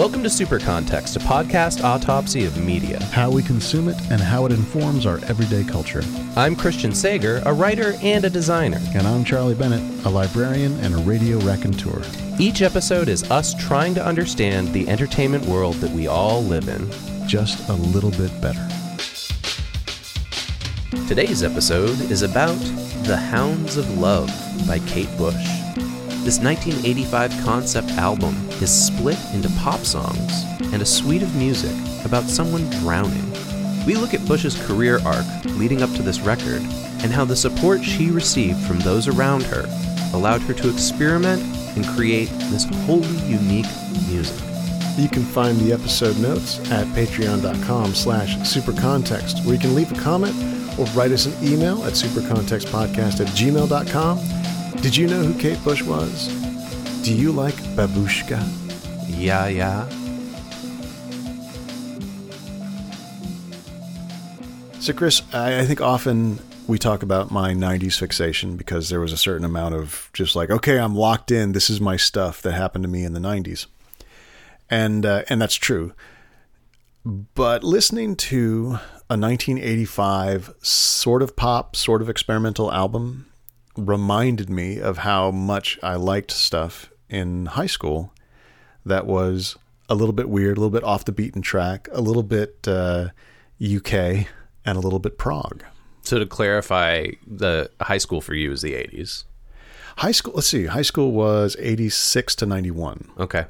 Welcome to Super Context, a podcast autopsy of media. How we consume it and how it informs our everyday culture. I'm Christian Sager, a writer and a designer. And I'm Charlie Bennett, a librarian and a radio raconteur. Each episode is us trying to understand the entertainment world that we all live in. Just a little bit better. Today's episode is about The Hounds of Love by Kate Bush. This 1985 concept album is split into pop songs and a suite of music about someone drowning. We look at Bush's career arc leading up to this record and how the support she received from those around her allowed her to experiment and create this wholly unique music. You can find the episode notes at patreon.com slash supercontext, where you can leave a comment or write us an email at supercontextpodcast at gmail.com. Did you know who Kate Bush was? Do you like babushka? Yeah, yeah. So, Chris, I, I think often we talk about my 90s fixation because there was a certain amount of just like, okay, I'm locked in. This is my stuff that happened to me in the 90s. And, uh, and that's true. But listening to a 1985 sort of pop, sort of experimental album reminded me of how much I liked stuff in high school that was a little bit weird, a little bit off the beaten track, a little bit uh, UK, and a little bit prog. So to clarify, the high school for you is the 80s. High school, let's see, high school was 86 to 91. Okay.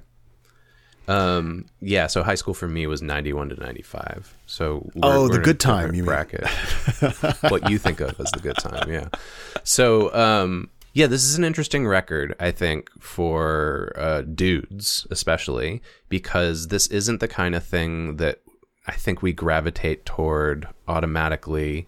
Um, yeah, so high school for me was 91 to 95. So Oh, the we're in a good time, you bracket. what you think of as the good time, yeah. So, um, yeah, this is an interesting record, I think, for uh, dudes, especially because this isn't the kind of thing that I think we gravitate toward automatically,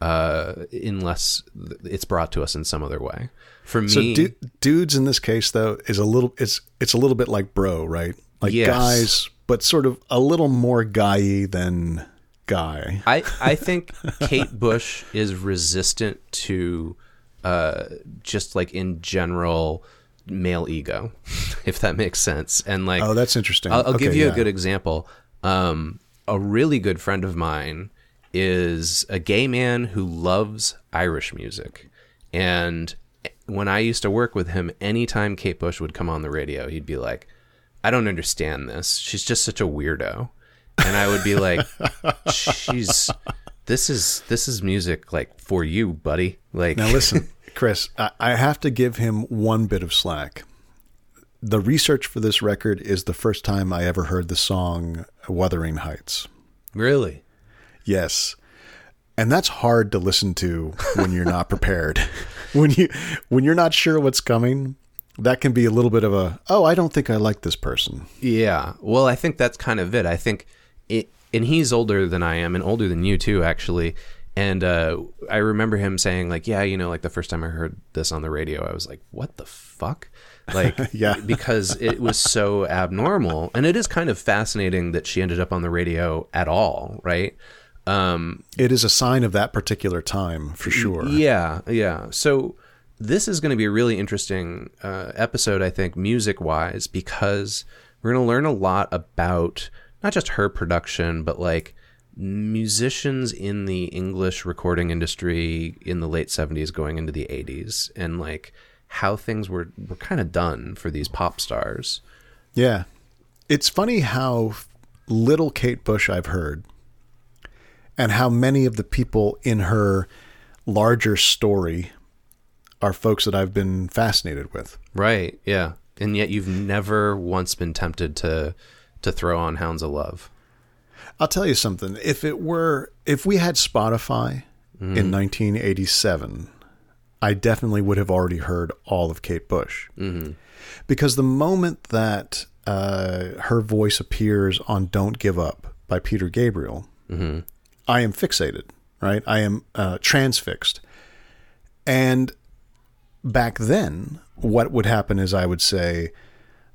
uh, unless it's brought to us in some other way. For me, So du- dudes in this case though is a little it's it's a little bit like bro, right? Like Yes. guys, but sort of a little more guyy than guy. I, I think Kate Bush is resistant to uh, just like in general male ego, if that makes sense. And like, Oh, that's interesting. I'll, I'll give you yeah. a good example. Um, a really good friend of mine is a gay man who loves Irish music. And when I used to work with him, anytime Kate Bush would come on the radio, he'd be like, I don't understand this. She's just such a weirdo. And I would be like, she's this is this is music like for you, buddy. Like Now listen, Chris, I, I have to give him one bit of slack. The research for this record is the first time I ever heard the song Wuthering Heights. really? Yes. And that's hard to listen to when you're not prepared. when you when you're not sure what's coming, that can be a little bit of a, oh, I don't think I like this person. Yeah. Well, I think that's kind of it. I think it, and he's older than I am and older than you too, actually. And uh, I remember him saying, like, yeah, you know, like the first time I heard this on the radio, I was like, what the fuck? Like, Yeah. because it was so abnormal. And it is kind of fascinating that she ended up on the radio at all, right? Um, It is a sign of that particular time for sure. yeah, yeah. So this is going to be a really interesting uh, episode, I think, music wise, because we're going to learn a lot about not just her production, but like musicians in the English recording industry in the late 70s going into the 80s and like how things were, were kind of done for these pop stars. Yeah. It's funny how little Kate Bush I've heard and how many of the people in her larger story are folks that I've been fascinated with. Right. Yeah. And yet you've never once been tempted to to throw on Hounds of Love. I'll tell you something. If it were, if we had Spotify in 1987, I definitely would have already heard all of Kate Bush. Mm-hmm. Because the moment that uh, her voice appears on Don't Give Up by Peter Gabriel, I am fixated, right? I am uh, transfixed. And back then, what would happen is I would say,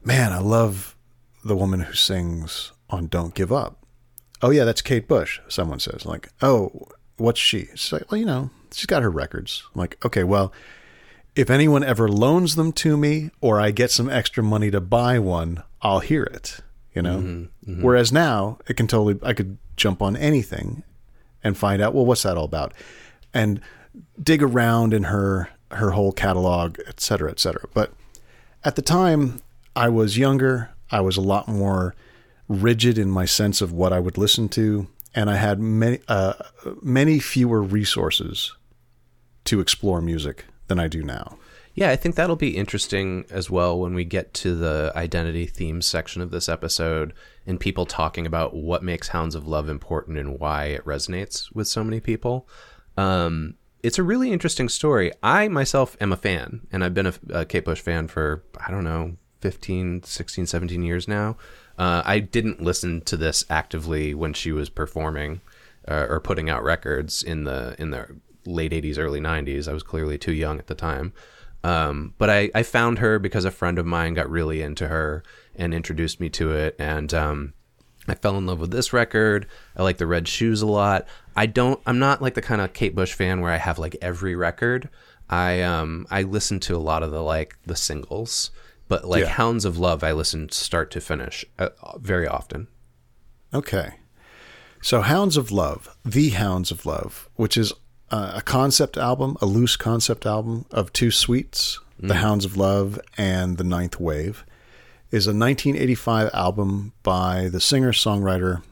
Man, I love the woman who sings on Don't Give Up. Oh, yeah, that's Kate Bush, someone says. Like, oh, what's she? She's like, well, you know, she's got her records. I'm like, okay, well, if anyone ever loans them to me or I get some extra money to buy one, I'll hear it, you know? Mm-hmm, mm-hmm. Whereas now it can totally, I could jump on anything and find out, well, what's that all about? And dig around in her, her whole catalog, et cetera, et cetera. But at the time I was younger, I was a lot more rigid in my sense of what I would listen to. And I had many, uh, many fewer resources to explore music than I do now. Yeah, I think that'll be interesting as well when we get to the identity themes section of this episode and people talking about what makes Hounds of Love important and why it resonates with so many people. Um, it's a really interesting story. I myself am a fan, and I've been a, a Kate Bush fan for, I don't know, 15, 16, 17 years now. Uh, I didn't listen to this actively when she was performing uh, or putting out records in the in the late 80s, early 90s. I was clearly too young at the time. Um, but I, I found her because a friend of mine got really into her and introduced me to it. And um, I fell in love with this record. I like the red shoes a lot. I don't, I'm not like the kind of Kate Bush fan where I have like every record. I, um, I listen to a lot of the like the singles, but like Yeah. Hounds of Love, I listen start to finish uh, very often. Okay. So, Hounds of Love, The Hounds of Love, which is uh, a concept album, a loose concept album of two suites, The Hounds of Love and The Ninth Wave, is a 1985 album by the singer songwriter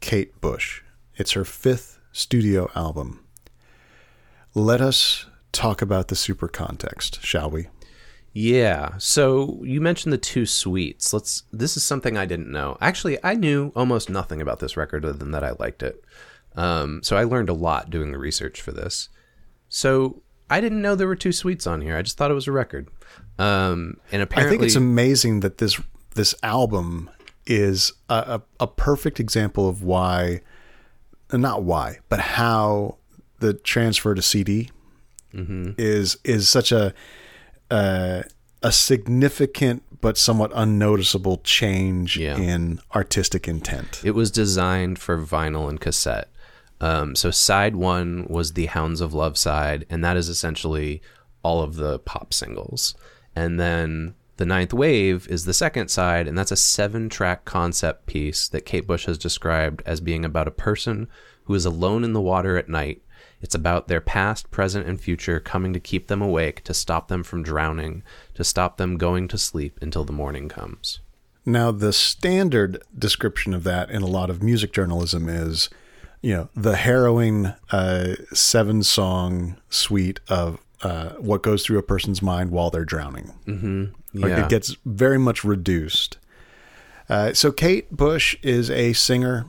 Kate Bush. It's her fifth studio album. Let us talk about the super context, shall we? Yeah. So you mentioned the two suites. Let's. This is something I didn't know. Actually, I knew almost nothing about this record other than that I liked it. Um, so I learned a lot doing the research for this. So I didn't know there were two suites on here. I just thought it was a record. Um, and I think it's amazing that this this album is a, a, a perfect example of why, not why, but how the transfer to CD is is such a uh, a significant but somewhat unnoticeable change Yeah. in artistic intent. It was designed for vinyl and cassette. Um, so side one was the Hounds of Love side, and that is essentially all of the pop singles. And then the Ninth Wave is the second side, and that's a seven-track concept piece that Kate Bush has described as being about a person who is alone in the water at night. It's about their past, present, and future coming to keep them awake, to stop them from drowning, to stop them going to sleep until the morning comes. Now, the standard description of that in a lot of music journalism is, you know, the harrowing uh, seven song suite of uh, what goes through a person's mind while they're drowning. Mm-hmm. Like it gets very much reduced. Uh, so, Kate Bush is a singer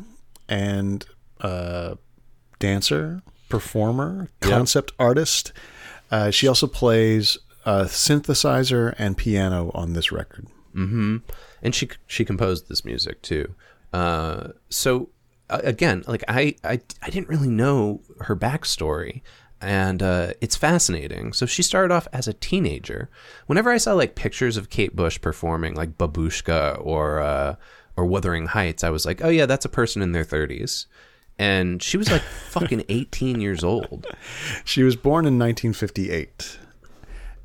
and uh, dancer, performer, concept artist. Uh, she also plays uh, synthesizer and piano on this record. and she she composed this music too. Uh, so again, like I, I I didn't really know her backstory, and uh, it's fascinating. So she started off as a teenager. Whenever I saw like pictures of Kate Bush performing, like Babushka or uh, or Wuthering Heights, I was like, oh yeah, that's a person in their thirties. And she was like fucking 18 years old. She was born in 1958.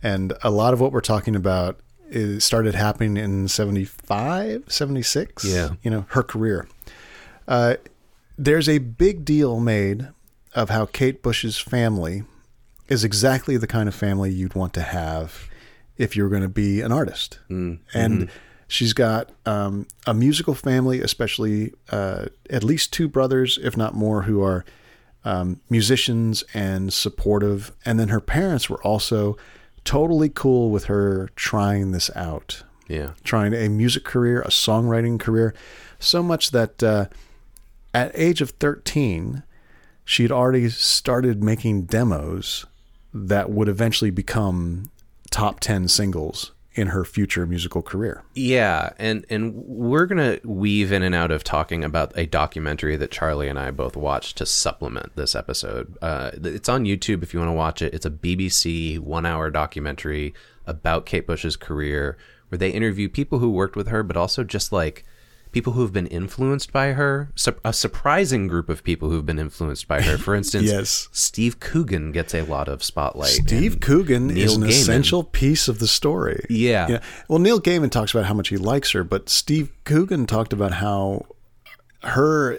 And a lot of what we're talking about is started happening in 75, 76. Yeah. You know, her career. Uh, there's a big deal made of how Kate Bush's family is exactly the kind of family you'd want to have if you were going to be an artist. And she's got um, a musical family, especially uh, at least two brothers, if not more, who are um, musicians and supportive. And then her parents were also totally cool with her trying this out, Yeah. trying a music career, a songwriting career, so much that uh, at age of 13, she had already started making demos that would eventually become top 10 singles in her future musical career. Yeah, and and we're gonna weave in and out of talking about a documentary that Charlie and I both watched to supplement this episode. Uh, it's on YouTube if you want to watch it. It's a BBC one-hour documentary about Kate Bush's career, where they interview people who worked with her, but also just like people who have been influenced by her, su- a surprising group of people who've been influenced by her. For instance, Yes. Steve Coogan gets a lot of spotlight. Steve Coogan is an Gaiman. essential piece of the story. Yeah. Well, Neil Gaiman talks about how much he likes her, but Steve Coogan talked about how her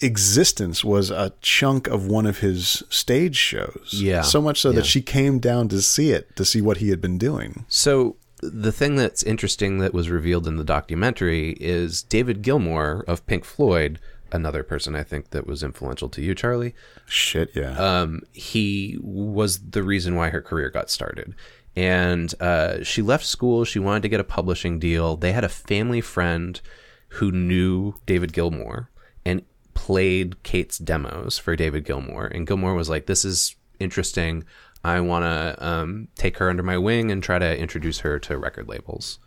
existence was a chunk of one of his stage shows. Yeah. So much so Yeah. that she came down to see it, to see what he had been doing. So the thing that's interesting that was revealed in the documentary is David Gilmour of Pink Floyd, another person I think that was influential to you, Charlie. Shit, yeah. um, he was the reason why her career got started. And uh, she left school. She wanted to get a publishing deal. They had a family friend who knew David Gilmour and played Kate's demos for David Gilmour. And Gilmour was like, "This is interesting. I want to um, take her under my wing and try to introduce her to record labels."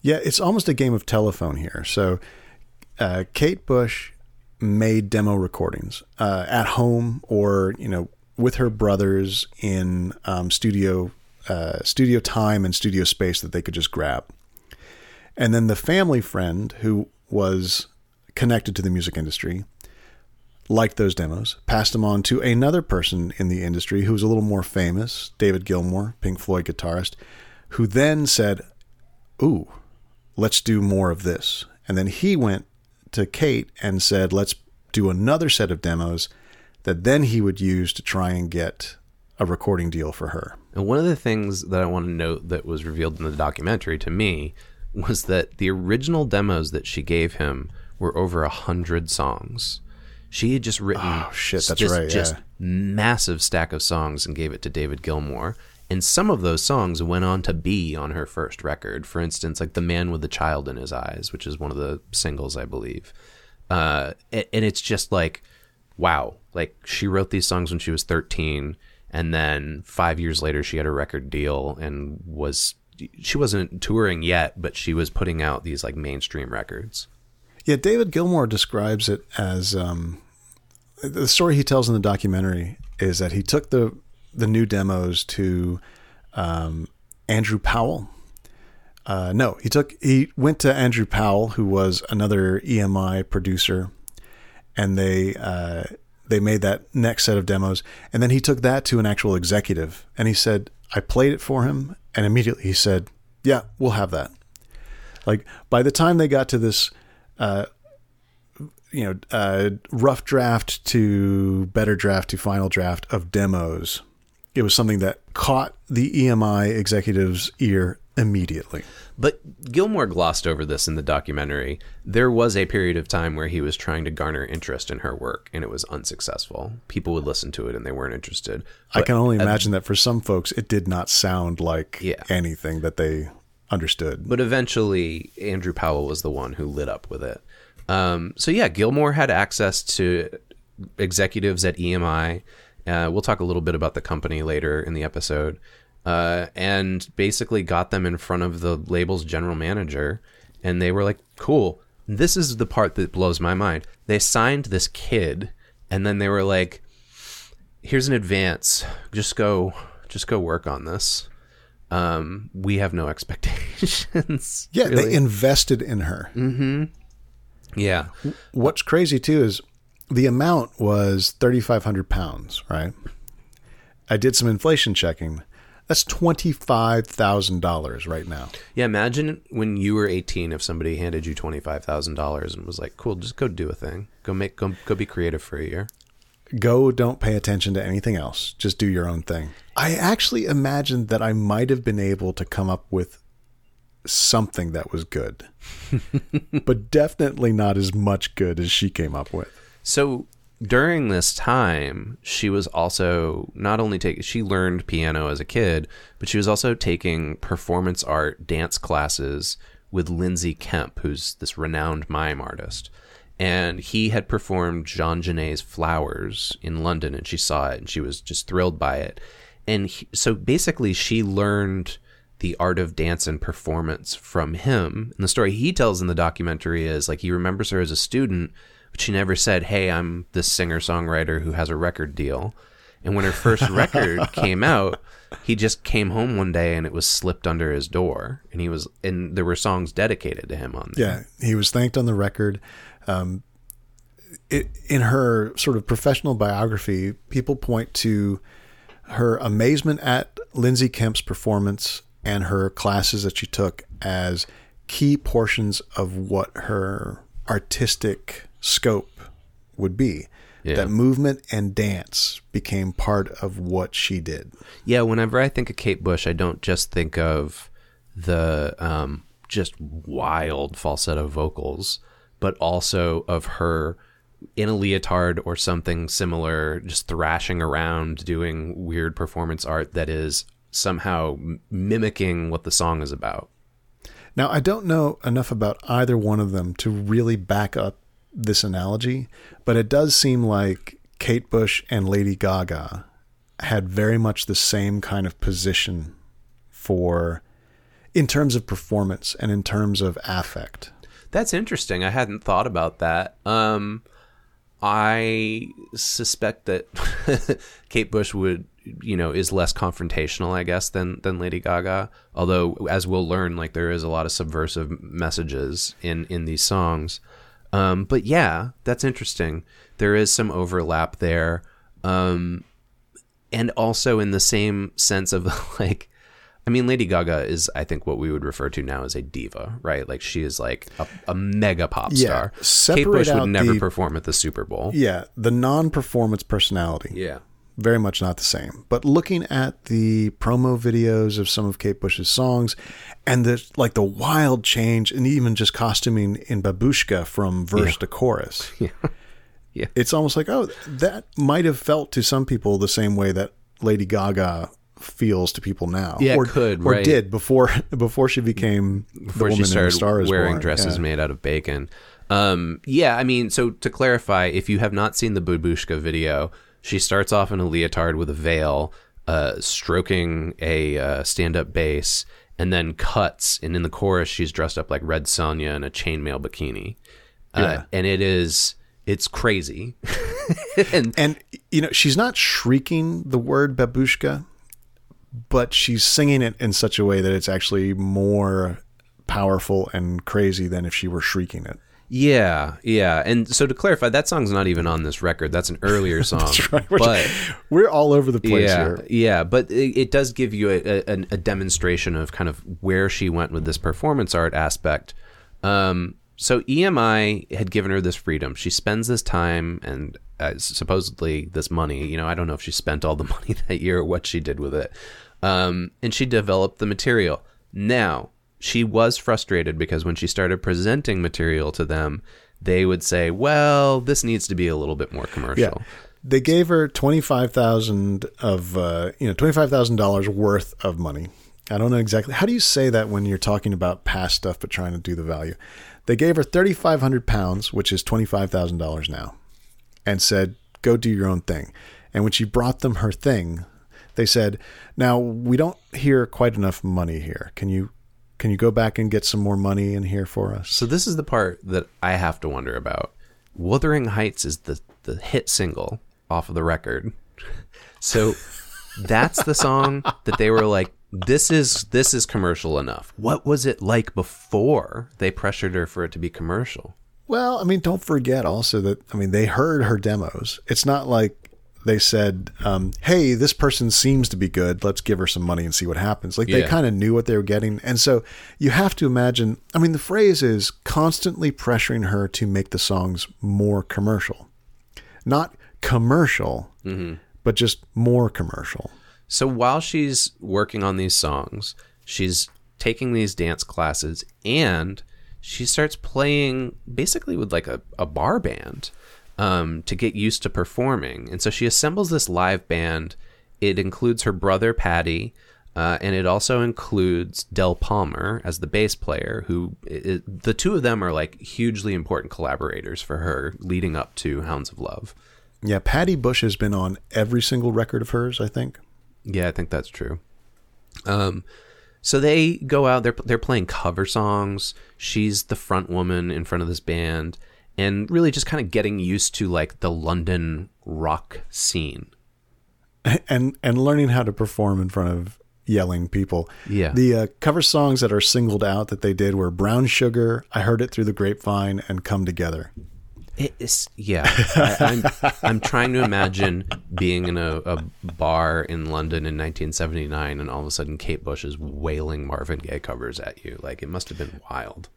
Yeah, it's almost a game of telephone here. So, uh, Kate Bush made demo recordings uh, at home or you know with her brothers in um, studio uh, studio time and studio space that they could just grab. And then the family friend who was connected to the music industry liked those demos, passed them on to another person in the industry who was a little more famous, David Gilmour, Pink Floyd guitarist, who then said, "Ooh, let's do more of this. And then he went to Kate and said, let's do another set of demos that then he would use to try and get a recording deal for her. And one of the things that I want to note that was revealed in the documentary to me was that the original demos that she gave him were over a hundred songs. She had just written Oh, shit, that's this right, just massive stack of songs and gave it to David Gilmour. And some of those songs went on to be on her first record. For instance, like "The Man with the Child in His Eyes," which is one of the singles, I believe. Uh, and it's just like, wow, like she wrote these songs when she was 13 and then 5 years later she had a record deal and was she wasn't touring yet, but she was putting out these like mainstream records. Yeah, David Gilmour describes it as um, the story he tells in the documentary is that he took the the new demos to um, Andrew Powell. Uh, no, he took he went to Andrew Powell, who was another EMI producer, and they uh, they made that next set of demos, and then he took that to an actual executive, and he said, "I played it for him," and immediately he said, "Yeah, we'll have that." Like by the time they got to this you know, uh, rough draft to better draft to final draft of demos, it was something that caught the EMI executive's ear immediately. But Gilmour glossed over this in the documentary. There was a period of time where he was trying to garner interest in her work and it was unsuccessful. People would listen to it and they weren't interested. I can only imagine that for some folks, it did not sound like Yeah. anything that they understood. But eventually, Andrew Powell was the one who lit up with it. Um, so yeah, Gilmour had access to executives at EMI. Uh, we'll talk a little bit about the company later in the episode, uh, and basically got them in front of the label's general manager, and they were like, "Cool." This is the part that blows my mind. They signed this kid, and then they were like, "Here's an advance. Just go, just go work on this." Um, we have no expectations. yeah, really. they invested in her. Mm-hmm. Yeah. What's crazy too is the amount was 3,500 pounds, right? I did some inflation checking. That's $25,000 right now. Yeah. Imagine when you were 18, if somebody handed you $25,000 and was like, cool, just go do a thing. Go make, go, go be creative for a year. Go, don't pay attention to anything else. Just do your own thing. I actually imagined that I might have been able to come up with something that was good, but definitely not as much good as she came up with. So during this time, she was also not only taking, she learned piano as a kid, but she was also taking performance art dance classes with Lindsay Kemp, who's this renowned mime artist. And he had performed Jean Genet's Flowers in London, and she saw it and she was just thrilled by it. And he, so basically, she learned the art of dance and performance from him. And the story he tells in the documentary is like he remembers her as a student, but she never said, Hey, I'm this singer songwriter who has a record deal. And when her first record came out, he just came home one day and it was slipped under his door, and he was and there were songs dedicated to him on there. Yeah, he was thanked on the record. Um, it, in her sort of professional biography, people point to her amazement at Lindsay Kemp's performance and her classes that she took as key portions of what her artistic scope would be. Yeah. That movement and dance became part of what she did. Yeah, whenever I think of Kate Bush, I don't just think of the um, just wild falsetto vocals, but also of her in a leotard or something similar, just thrashing around, doing weird performance art that is somehow mimicking what the song is about. Now, I don't know enough about either one of them to really back up this analogy, but it does seem like Kate Bush and Lady Gaga had very much the same kind of position for in terms of performance and in terms of affect. That's interesting. I hadn't thought about that. Um, I suspect that Kate Bush would, you know, is less confrontational, I guess, than than Lady Gaga. Although, as we'll learn, like there is a lot of subversive messages in in these songs. Um, but yeah, that's interesting. There is some overlap there, um, and also in the same sense of like I mean, Lady Gaga is, I think, what we would refer to now as a diva, right? Like she is like a, a mega pop Yeah, star. Kate Bush would never the- perform at the Super Bowl. Yeah, the non-performance personality. Yeah. very much not the same. But looking at the promo videos of some of Kate Bush's songs and the like the wild change and even just costuming in Babushka from verse Yeah. to chorus. Yeah. Yeah. It's almost like, oh, that might have felt to some people the same way that Lady Gaga feels to people now. Yeah, or could, or right. did before before she became Before the she started A Star Is wearing Born. dresses Yeah. made out of bacon. Um, yeah, I mean, so to clarify, if you have not seen the Babushka video, she starts off in a leotard with a veil, uh, stroking a uh, stand-up bass, and then cuts. And in the chorus, she's dressed up like Red Sonja in a chainmail bikini, uh, Yeah. and it is it's crazy. and And you know, she's not shrieking the word babushka, but she's singing it in such a way that it's actually more powerful and crazy than if she were shrieking it. yeah, yeah. And so to clarify, that song's not even on this record. That's an earlier song. Right? Which- But we're all over the place yeah, here. yeah, but it, it does give you a, a, a demonstration of kind of where she went with this performance art aspect. Um, so EMI had given her this freedom. She spends this time and uh, supposedly this money. You know, I don't know if she spent all the money that year or what she did with it. Um, and she developed the material. Now she was frustrated because when she started presenting material to them, they would say, "Well, this needs to be a little bit more commercial." Yeah. They gave her twenty five thousand of uh, you know twenty five thousand dollars worth of money. I don't know exactly how do you say that when you're talking about past stuff but trying to do the value. They gave her thirty five hundred pounds, which is twenty five thousand dollars now, and said, "Go do your own thing." And when she brought them her thing, they said, "Now we don't hear quite enough money here. Can you can you go back and get some more money in here for us?" So this is the part that I have to wonder about. Wuthering Heights is the the hit single off of the record. So that's the song that they were like this is this is commercial enough. What was it like before they pressured her for it to be commercial? Well, I mean, don't forget also that I mean they heard her demos. It's not like they said, um, "Hey, this person seems to be good. Let's give her some money and see what happens." Like they kind of knew what they were getting, and so you have to imagine. I mean, the phrase is constantly pressuring her to make the songs more commercial, not commercial, but just more commercial. So while she's working on these songs, she's taking these dance classes and she starts playing basically with like a, a bar band um, to get used to performing. And so she assembles this live band. It includes her brother, Paddy, uh, and it also includes Del Palmer as the bass player, who the two of them are like hugely important collaborators for her leading up to Hounds of Love. Yeah, Paddy Bush has been on every single record of hers. I think. Yeah, I think that's true. Um, so they go out. They're they're playing cover songs. She's the front woman in front of this band, and really just kind of getting used to like the London rock scene. and and learning how to perform in front of yelling people. Yeah. The uh, cover songs that are singled out that they did were Brown Sugar, I Heard It Through the Grapevine, and Come Together. It's yeah. I, I'm I'm trying to imagine being in a, a bar in London in 1979, and all of a sudden Kate Bush is wailing Marvin Gaye covers at you. Like it must have been wild.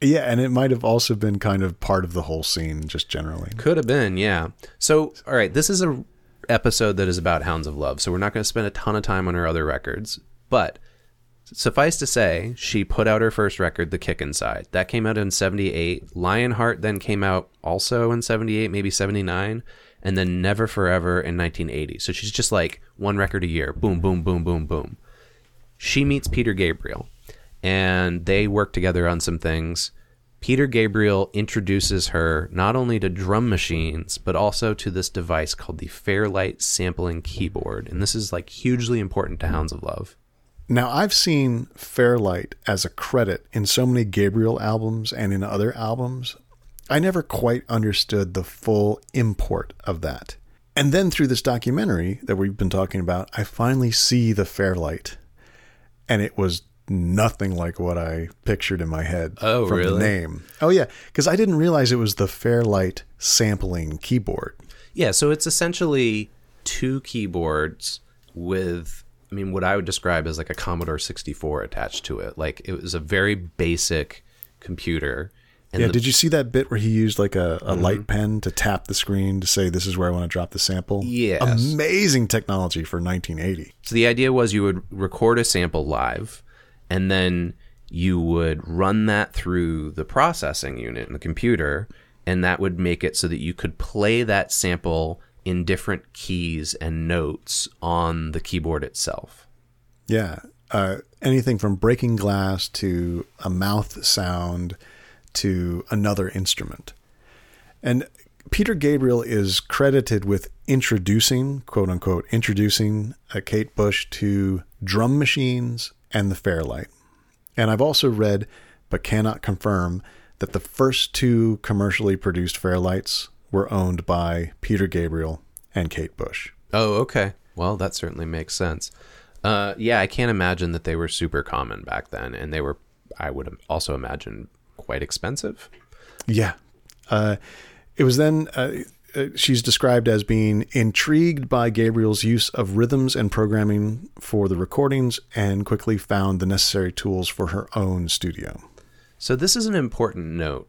Yeah, and it might have also been kind of part of the whole scene, just generally. Could have been, yeah. So, all right, this is a episode that is about Hounds of Love, so we're not going to spend a ton of time on her other records, but suffice to say, she put out her first record, The Kick Inside. That came out in 78. Lionheart then came out also in 78, maybe 79, and then Never Forever in 1980. So she's just like one record a year. Boom, boom, boom, boom, boom. She meets Peter Gabriel, and they work together on some things. Peter Gabriel introduces her not only to drum machines, but also to this device called the Fairlight Sampling Keyboard. And this is like hugely important to Hounds of Love. Now, I've seen Fairlight as a credit in so many Gabriel albums and in other albums. I never quite understood the full import of that. And then through this documentary that we've been talking about, I finally see the Fairlight. And it was nothing like what I pictured in my head Oh, from really? the name. Oh, yeah. Because I didn't realize it was the Fairlight sampling keyboard. Yeah, so it's essentially two keyboards with, I mean, what I would describe as like a Commodore 64 attached to it. Like it was a very basic computer. And Yeah, the- did you see that bit where he used like a, a Mm-hmm. light pen to tap the screen to say this is where I want to drop the sample? Yes. Amazing technology for 1980. So the idea was you would record a sample live, and then you would run that through the processing unit in the computer, and that would make it so that you could play that sample in different keys and notes on the keyboard itself. Yeah. Uh, anything from breaking glass to a mouth sound to another instrument. And Peter Gabriel is credited with introducing, quote unquote, introducing uh, Kate Bush to drum machines and the Fairlight. And I've also read, but cannot confirm, that the first two commercially produced Fairlights were owned by Peter Gabriel and Kate Bush. Oh, okay. Well, that certainly makes sense. Uh, yeah, I can't imagine that they were super common back then, and they were, I would also imagine, quite expensive. Yeah. Uh, it was then, uh, uh, she's described as being intrigued by Gabriel's use of rhythms and programming for the recordings and quickly found the necessary tools for her own studio. So this is an important note.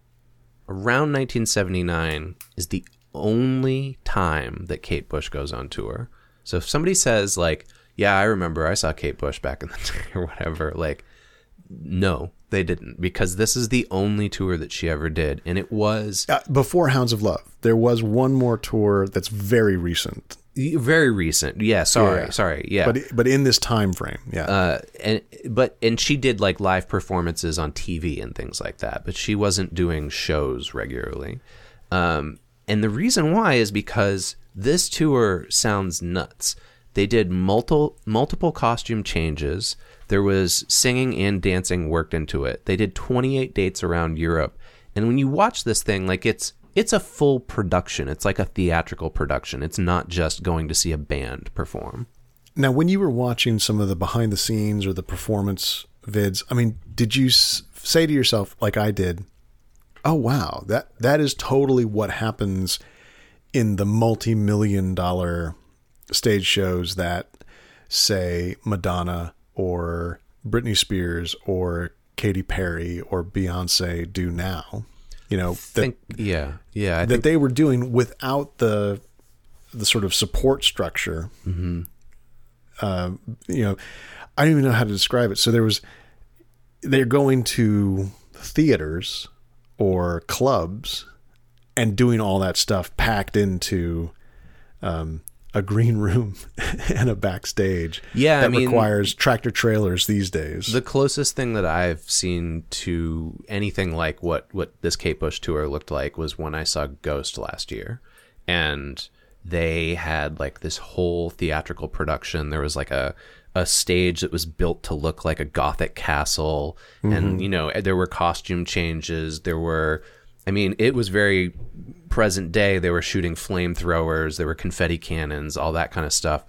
Around 1979 is the only time that Kate Bush goes on tour. So if somebody says like, "Yeah, I remember I saw Kate Bush back in the day" or whatever, like, no, they didn't because this is the only tour that she ever did, and it was Uh, before Hounds of Love, there was one more tour that's very recent, very recent. Yeah, sorry, Yeah. sorry, yeah. but but in this time frame, yeah. uh, and but and she did like live performances on TV and things like that, but she wasn't doing shows regularly. Um, and the reason why is because this tour sounds nuts. They did multiple multiple costume changes. There was singing and dancing worked into it. They did 28 dates around Europe. And when you watch this thing, like it's it's a full production. It's like a theatrical production. It's not just going to see a band perform. Now, when you were watching some of the behind the scenes or the performance vids, I mean, did you say to yourself, like I did, "Oh wow, that that is totally what happens in the multi-million dollar stage shows that say Madonna or Britney Spears or Katy Perry or Beyonce do now?" You know, that, think, yeah, yeah. I that think they were doing without the the sort of support structure. Mm-hmm. Uh, you know, I don't even know how to describe it. So there was they're going to theaters or clubs and doing all that stuff packed into um, a green room and a backstage. Yeah, I that mean- requires tractor trailers these days. the closest thing that I've seen to anything like what what this Kate Bush tour looked like was when I saw Ghost last year, and they had like this whole theatrical production. There was like a a stage that was built to look like a gothic castle, and mm-hmm. you know there were costume changes. There were I mean, it was very present day. They were shooting flamethrowers, there were confetti cannons, all that kind of stuff.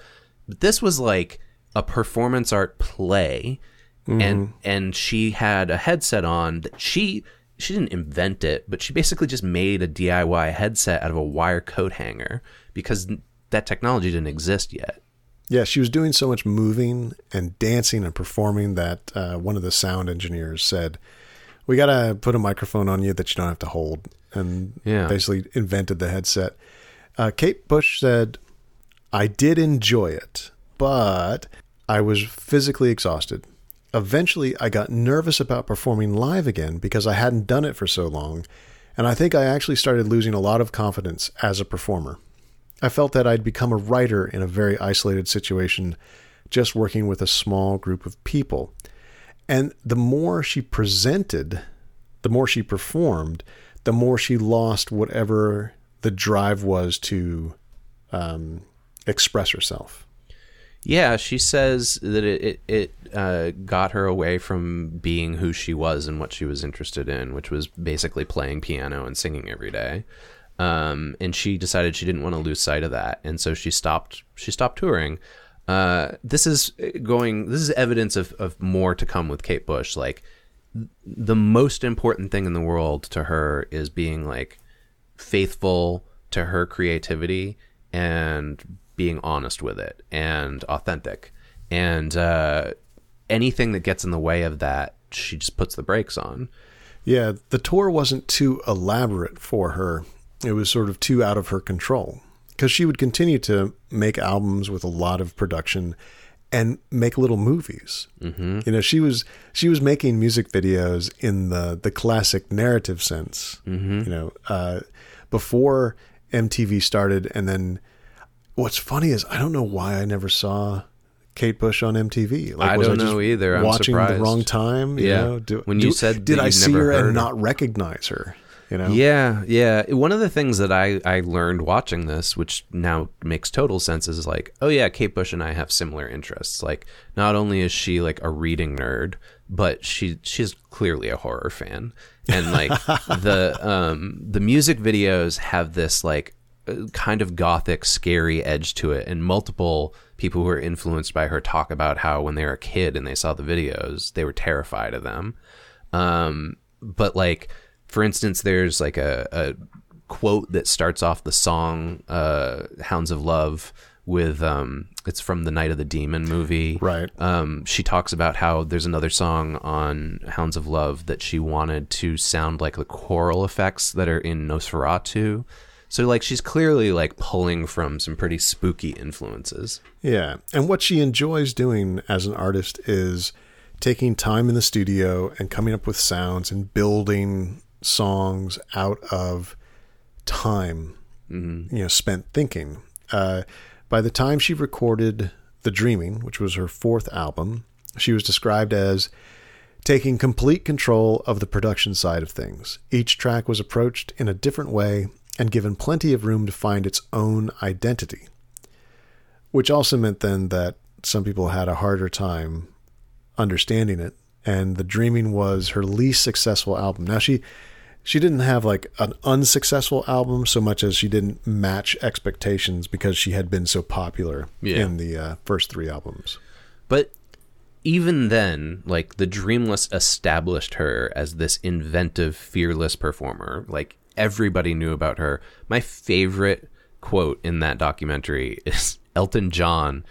But this was like a performance art play, and and she had a headset on that she she didn't invent it, but she basically just made a DIY headset out of a wire coat hanger because that technology didn't exist yet. Yeah, she was doing so much moving and dancing and performing that uh, one of the sound engineers said, "We got to put a microphone on you that you don't have to hold," and Yeah. basically invented the headset. Uh, Kate Bush said, "I did enjoy it, but I was physically exhausted. Eventually, I got nervous about performing live again because I hadn't done it for so long, and I think I actually started losing a lot of confidence as a performer." I felt that I'd become a writer in a very isolated situation, just working with a small group of people. And the more she presented, the more she performed, the more she lost whatever the drive was to um, express herself. Yeah, she says that it it, it uh, got her away from being who she was and what she was interested in, which was basically playing piano and singing every day. Um, and she decided she didn't want to lose sight of that, and so she stopped. She stopped touring. Uh, this is going. This is evidence of, of more to come with Kate Bush. Like the most important thing in the world to her is being like faithful to her creativity and being honest with it and authentic. And uh, anything that gets in the way of that, she just puts the brakes on. Yeah, the tour wasn't too elaborate for her. It was sort of too out of her control because she would continue to make albums with a lot of production and make little movies. Mm-hmm. You know, she was she was making music videos in the the classic narrative sense. Mm-hmm. You know, uh, before MTV started, and then what's funny is I don't know why I never saw Kate Bush on MTV. Like, I was don't just know either. I'm watching surprised. the wrong time. You Yeah. know? Do- When you do- said did I see her heard and not recognize her? You know? Yeah, yeah. One of the things that I, I learned watching this, which now makes total sense, is like, oh yeah, Kate Bush and I have similar interests. Like, not only is she like a reading nerd, but she she's clearly a horror fan, and like the um the music videos have this like uh, kind of gothic, scary edge to it, and multiple people who are influenced by her talk about how when they were a kid and they saw the videos, they were terrified of them. Um, but like, for instance, there's like a, a quote that starts off the song uh, "Hounds of Love" with um, it's from the Night of the Demon movie. Right. Um, she talks about how there's another song on Hounds of Love that she wanted to sound like the choral effects that are in Nosferatu. So like she's clearly like pulling from some pretty spooky influences. Yeah. And what she enjoys doing as an artist is taking time in the studio and coming up with sounds and building songs out of time, you know, spent thinking. Uh, by the time she recorded The Dreaming, which was her fourth album, she was described as taking complete control of the production side of things. Each track was approached in a different way and given plenty of room to find its own identity which also meant then that some people had a harder time understanding it and the dreaming was her least successful album now she she didn't have like an unsuccessful album so much as she didn't match expectations because she had been so popular Yeah. in the uh, first three albums But even then, like the Dreamless established her as this inventive, fearless performer. Like everybody knew about her. My favorite quote in that documentary is Elton John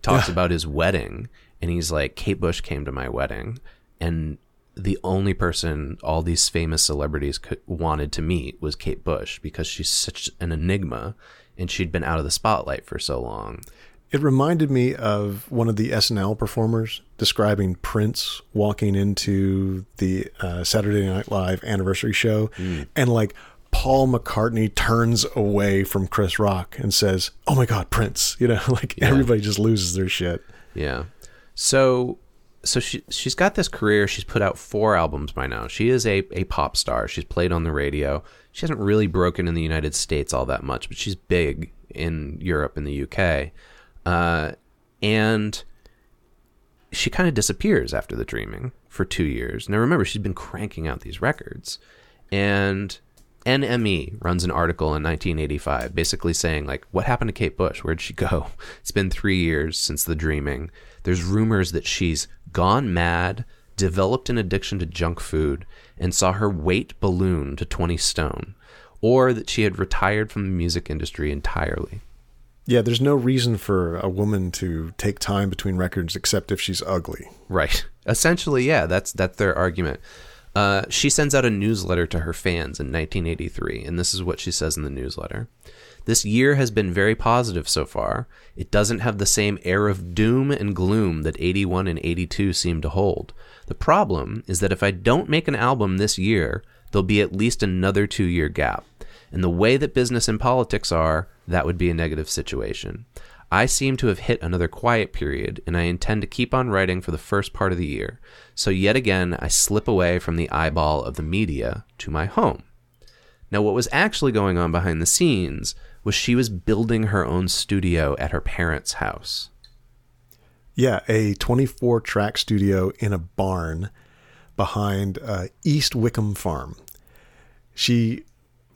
talks about his wedding and he's like Kate Bush came to my wedding and the only person all these famous celebrities could, wanted to meet was Kate Bush because she's such an enigma and she'd been out of the spotlight for so long. It reminded me of one of the SNL performers describing Prince walking into the uh, Saturday Night Live anniversary show, and like Paul McCartney turns away from Chris Rock and says, "Oh my God, Prince!" You know, like everybody just loses their shit. Yeah. So so she she's got this career. She's put out four albums by now. She is a, a pop star. She's played on the radio. She hasn't really broken in the United States all that much, but she's big in Europe and the UK. Uh, and she kind of disappears after the dreaming for two years. Now remember, she's been cranking out these records, and NME runs an article in 1985 basically saying, like, what happened to Kate Bush? Where'd she go? It's been three years since the dreaming. There's rumors that she's gone mad, developed an addiction to junk food, and saw her weight balloon to 20 stone, or that she had retired from the music industry entirely. Yeah, there's no reason for a woman to take time between records except if she's ugly. Right. Essentially, yeah, that's that's their argument. Uh, she sends out a newsletter to her fans in 1983, and this is what she says in the newsletter. This year has been very positive so far. It doesn't have the same air of doom and gloom that 81 and 82 seem to hold. The problem is that if I don't make an album this year, there'll be at least another two year gap. And the way that business and politics are, that would be a negative situation. I seem to have hit another quiet period, and I intend to keep on writing for the first part of the year. So, yet again, I slip away from the eyeball of the media to my home. Now, what was actually going on behind the scenes was she was building her own studio at her parents' house. Yeah, a 24 track studio in a barn behind uh, East Wickham Farm. She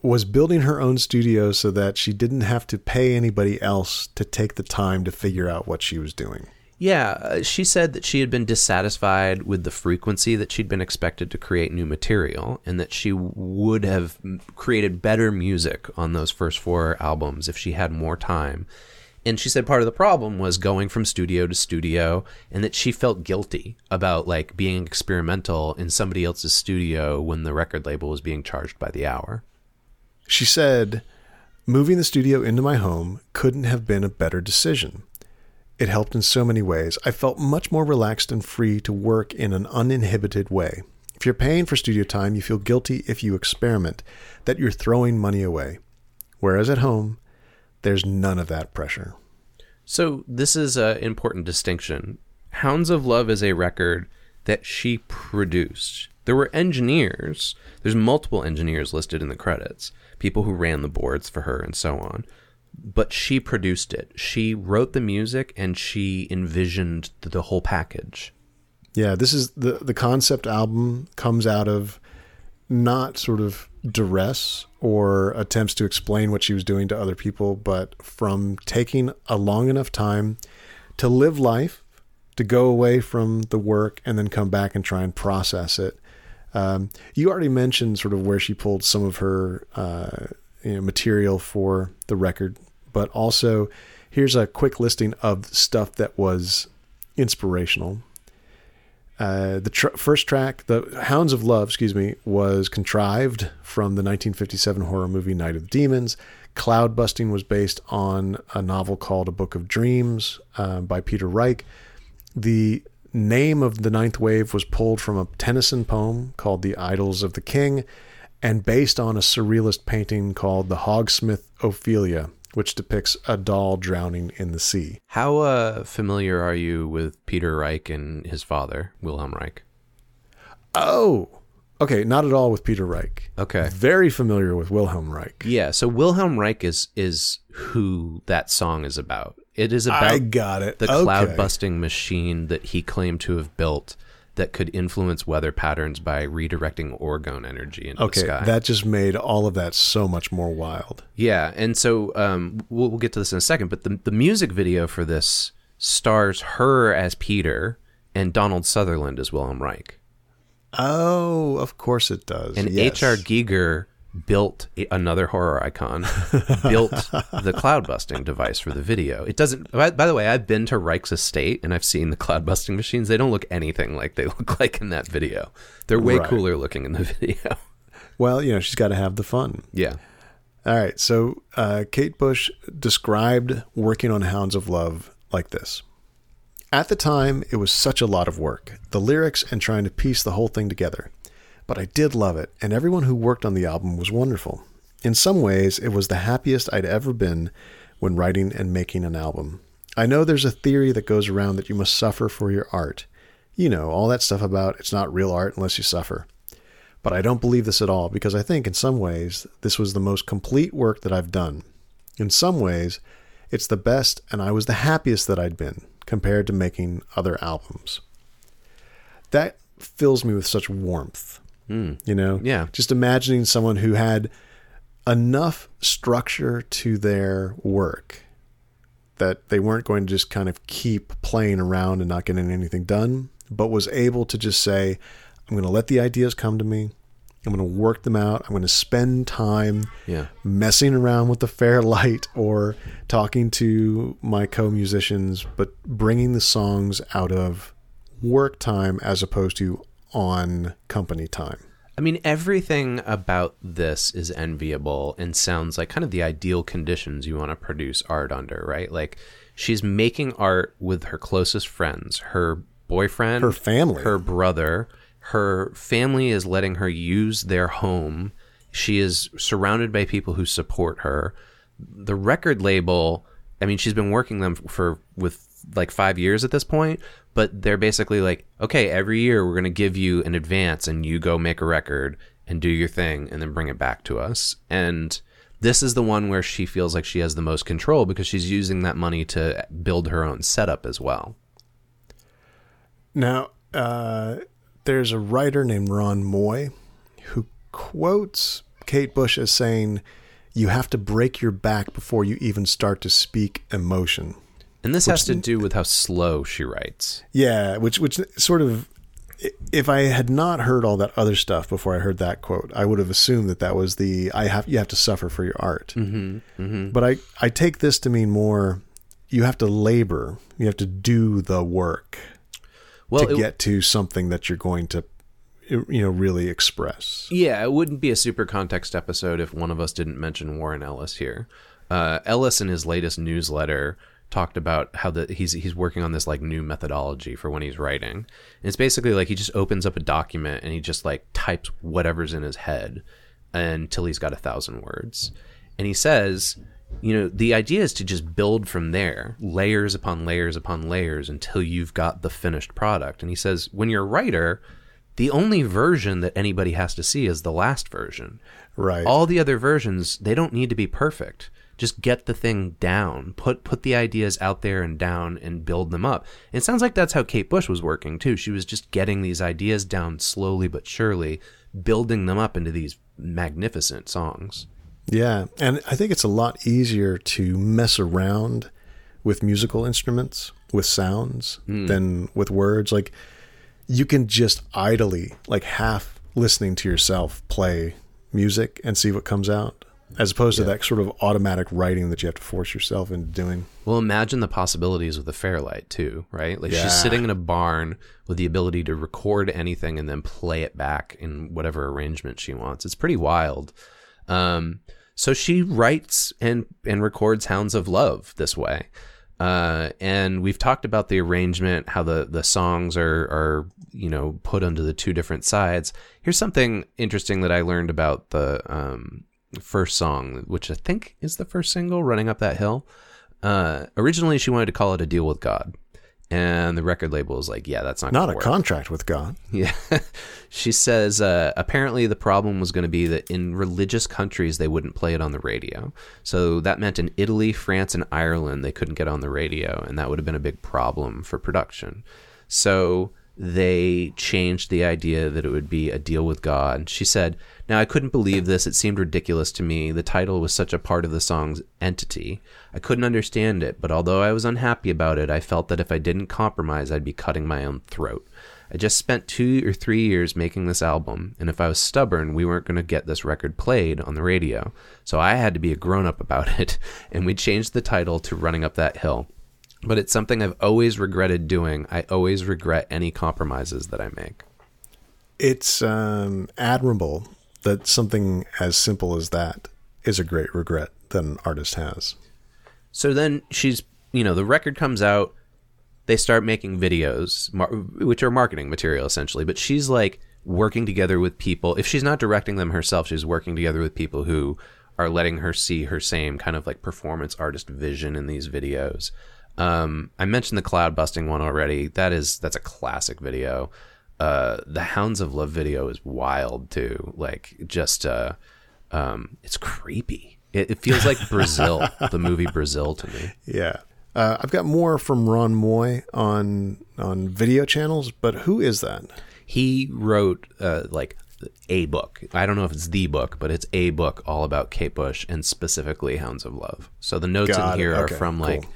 was building her own studio so that she didn't have to pay anybody else to take the time to figure out what she was doing. Yeah, uh, she said that she had been dissatisfied with the frequency that she'd been expected to create new material, and that she would have created better music on those first four albums if she had more time. And she said part of the problem was going from studio to studio, and that she felt guilty about like being experimental in somebody else's studio when the record label was being charged by the hour. She said, Moving the studio into my home couldn't have been a better decision. It helped in so many ways. I felt much more relaxed and free to work in an uninhibited way. If you're paying for studio time, you feel guilty if you experiment, that you're throwing money away. Whereas at home, there's none of that pressure. So, this is an important distinction. Hounds of Love is a record that she produced. There were engineers, there's multiple engineers listed in the credits, people who ran the boards for her and so on. But she produced it. She wrote the music and she envisioned the whole package. Yeah, this is the the concept album comes out of not sort of duress or attempts to explain what she was doing to other people, but from taking a long enough time to live life, to go away from the work and then come back and try and process it um, you already mentioned sort of where she pulled some of her uh, you know, material for the record, but also here's a quick listing of stuff that was inspirational. Uh, the tr- first track, the Hounds of Love, excuse me, was contrived from the 1957 horror movie Night of the Demons. Cloud Busting was based on a novel called A Book of Dreams uh, by Peter Reich. The name of the ninth wave was pulled from a Tennyson poem called The Idylls of the King and based on a surrealist painting called The Hogsmith Ophelia, which depicts a doll drowning in the sea. How uh, familiar are you with Peter Reich and his father, Wilhelm Reich? Oh, okay, not at all with Peter Reich. Okay. Very familiar with Wilhelm Reich. Yeah, so Wilhelm Reich is is who that song is about. It is about I got it. the Okay. cloud busting machine that he claimed to have built that could influence weather patterns by redirecting orgone energy into Okay, the sky. that just made all of that so much more wild. yeah, and so um, we'll, we'll get to this in a second, but the the music video for this stars her as Peter and Donald Sutherland as Wilhelm Reich. Oh, of course it does. And yes. H.R. Giger built another horror icon, built the cloud busting device for the video. It doesn't. By, by the way, I've been to Reich's estate and I've seen the cloud busting machines. They don't look anything like they look like in that video. They're way Right. cooler looking in the video. Well, you know, she's got to have the fun. yeah. All right. So uh, Kate Bush described working on Hounds of Love like this. At the time, it was such a lot of work, the lyrics and trying to piece the whole thing together. But I did love it, and everyone who worked on the album was wonderful. In some ways, it was the happiest I'd ever been when writing and making an album. I know there's a theory that goes around that you must suffer for your art. You know, all that stuff about it's not real art unless you suffer. But I don't believe this at all because I think in some ways this was the most complete work that I've done. In some ways, it's the best and I was the happiest that I'd been compared to making other albums. That fills me with such warmth. Hmm. You know? Yeah. Just imagining someone who had enough structure to their work that they weren't going to just kind of keep playing around and not getting anything done, but was able to just say, I'm going to let the ideas come to me. I'm going to work them out. I'm going to spend time Yeah. messing around with the Fairlight or talking to my co musicians, but bringing the songs out of work time as opposed to on company time. I mean, everything about this is enviable and sounds like kind of the ideal conditions you want to produce art under, right? Like she's making art with her closest friends, her boyfriend, Her family. her brother. Her family is letting her use their home. She is surrounded by people who support her. The record label, I mean, she's been working them for with like five years at this point, but they're basically like, okay, every year we're going to give you an advance and you go make a record and do your thing and then bring it back to us. And this is the one where she feels like she has the most control because she's using that money to build her own setup as well. Now, uh, there's a writer named Ron Moy who quotes Kate Bush as saying, You have to break your back before you even start to speak emotion. And this has to do with how slow she writes. Yeah, which which sort of if I had not heard all that other stuff before I heard that quote, I would have assumed that that was the I have you have to suffer for your art. Mm-hmm, mm-hmm. But I I take this to mean more you have to labor, you have to do the work Well, to it- get to something that you're going to you know really express. Yeah, it wouldn't be a super context episode if one of us didn't mention Warren Ellis here. Uh, Ellis in his latest newsletter talked about how the he's he's working on this like new methodology for when he's writing. And it's basically like he just opens up a document and he just like types whatever's in his head until he's got a thousand words. And he says, you know, the idea is to just build from there, layers upon layers upon layers until you've got the finished product. And he says, when you're a writer, the only version that anybody has to see is the last version. Right. All the other versions, they don't need to be perfect. Just get the thing down. Put put the ideas out there and down and build them up. It sounds like that's how Kate Bush was working too. She was just getting these ideas down slowly but surely, building them up into these magnificent songs. Yeah, and I think it's a lot easier to mess around with musical instruments, with sounds, hmm. than with words. Like you can just idly, like half listening to yourself play music and see what comes out, as opposed to that sort of automatic writing that you have to force yourself into doing. Well, imagine the possibilities with the Fairlight too, right? Like Yeah. she's sitting in a barn with the ability to record anything and then play it back in whatever arrangement she wants. It's pretty wild. Um, so she writes and and records Hounds of Love this way. Uh, and we've talked about the arrangement, how the, the songs are, are, you know, put onto the two different sides. Here's something interesting that I learned about the um, first song, which I think is the first single, Running Up That Hill. Uh, originally, she wanted to call it a deal with God, and the record label is like, "Yeah, that's not Not a work. contract with God. Yeah. she says uh, apparently the problem was going to be that in religious countries they wouldn't play it on the radio. So that meant in Italy, France, and Ireland they couldn't get on the radio, and that would have been a big problem for production. So they changed the idea that it would be a deal with God. She said, Now I couldn't believe this. It seemed ridiculous to me. The title was such a part of the song's entity. I couldn't understand it, but although I was unhappy about it, I felt that if I didn't compromise, I'd be cutting my own throat. I just spent two or three years making this album, and if I was stubborn, we weren't going to get this record played on the radio. So I had to be a grown up about it, and we changed the title to Running Up That Hill. But it's something I've always regretted doing. I always regret any compromises that I make. It's um, admirable that something as simple as that is a great regret that an artist has. So then she's, you know, the record comes out. They start making videos, mar- which are marketing material essentially. But she's like working together with people. If she's not directing them herself, she's working together with people who are letting her see her same kind of like performance artist vision in these videos. Um, I mentioned the cloud busting one already. That is that's a classic video. Uh, the Hounds of Love video is wild too. Like just uh, um, it's creepy. It, it feels like Brazil, the movie Brazil to me. Yeah. Uh, I've got more from Ron Moy on on video channels, but who is that? He wrote uh, like a book. I don't know if it's the book, but it's a book all about Kate Bush and specifically Hounds of Love. So the notes Got in here are from like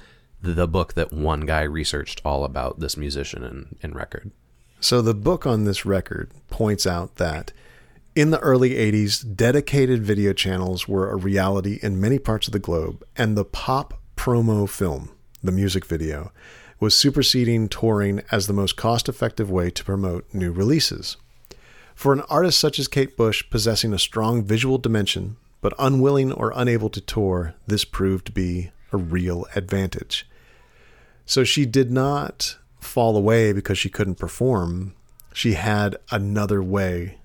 the, the book that one guy researched all about this musician and, and record. So the book on this record points out that in the early 80s, dedicated video channels were a reality in many parts of the globe, and the pop promo film, the music video, was superseding touring as the most cost effective way to promote new releases. For an artist such as Kate Bush, possessing a strong visual dimension, but unwilling or unable to tour, this proved to be a real advantage. So she did not fall away because she couldn't perform. She had another way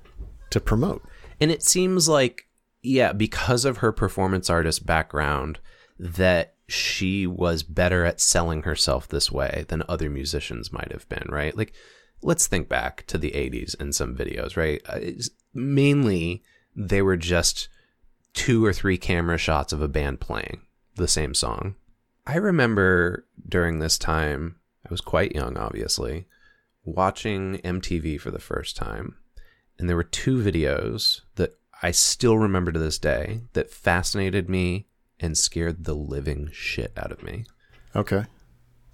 to promote. And it seems like, yeah, because of her performance artist background, that she was better at selling herself this way than other musicians might have been, right? Like, let's think back to the 80s and some videos, right? Uh, it's- mainly, they were just two or three camera shots of a band playing the same song. I remember during this time, was quite young, obviously, watching MTV for the first time. And there were two videos that I still remember to this day that fascinated me and scared the living shit out of me. Okay.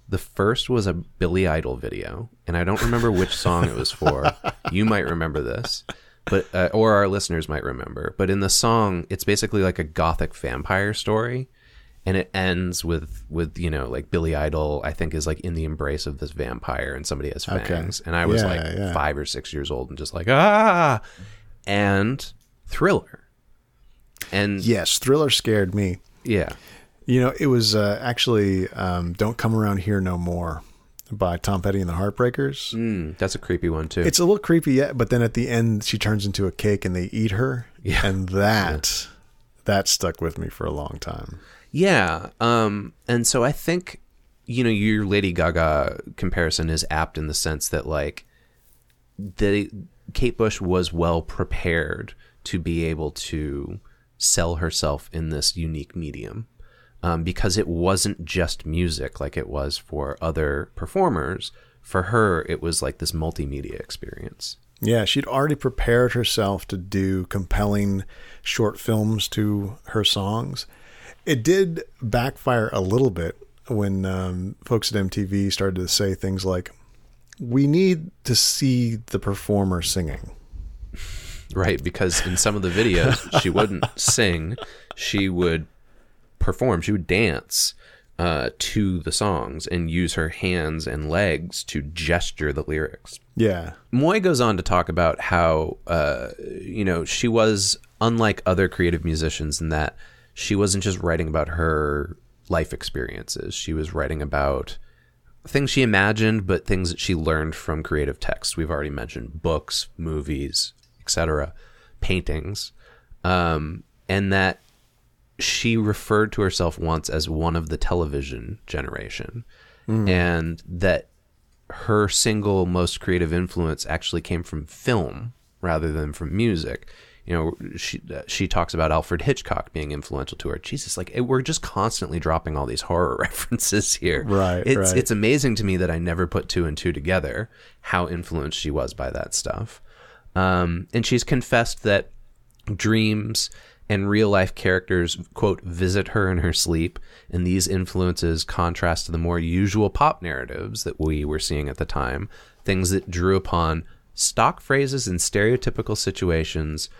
The first was a Billy Idol video, and I don't remember which song it was for. You might remember this, but uh, or our listeners might remember. But in the song, it's basically like a gothic vampire story, and it ends with with you know like Billy Idol. I think is like in the embrace of this vampire, and somebody has Okay. fangs. And I was Yeah, like yeah. five or six years old, and just like ah, and Thriller, and Yes, Thriller scared me. yeah, You know, it was uh, actually um, Don't Come Around Here No More by Tom Petty and the Heartbreakers. mm, that's a creepy one too. It's a little creepy, yet, but then at the end, she turns into a cake and they eat her. Yeah. And that, that stuck with me for a long time. Yeah. Um, and so I think, you know, your Lady Gaga comparison is apt in the sense that like the Kate Bush was well prepared to be able to sell herself in this unique medium. Um, because it wasn't just music like it was for other performers. For her, it was like this multimedia experience. Yeah, she'd already prepared herself to do compelling short films to her songs. It did backfire a little bit when um, folks at MTV started to say things like, we need to see the performer singing. Right, because in some of the videos, she wouldn't sing; she would perform. She would dance uh, to the songs and use her hands and legs to gesture the lyrics. Yeah. Moy goes on to talk about how, uh, you know, she was unlike other creative musicians in that she wasn't just writing about her life experiences. She was writing about things she imagined, but things that she learned from creative texts. We've already mentioned books, movies, etc., paintings, um, and that she referred to herself once as one of the television generation, and that her single most creative influence actually came from film rather than from music. You know, she she talks about Alfred Hitchcock being influential to her. Jesus, like it, we're just constantly dropping all these horror references here. Right, It's right. it's amazing to me that I never put two and two together. How influenced she was by that stuff. Um, and she's confessed that dreams and real life characters quote visit her in her sleep and these influences contrast to the more usual pop narratives that we were seeing at the time things that drew upon stock phrases and stereotypical situations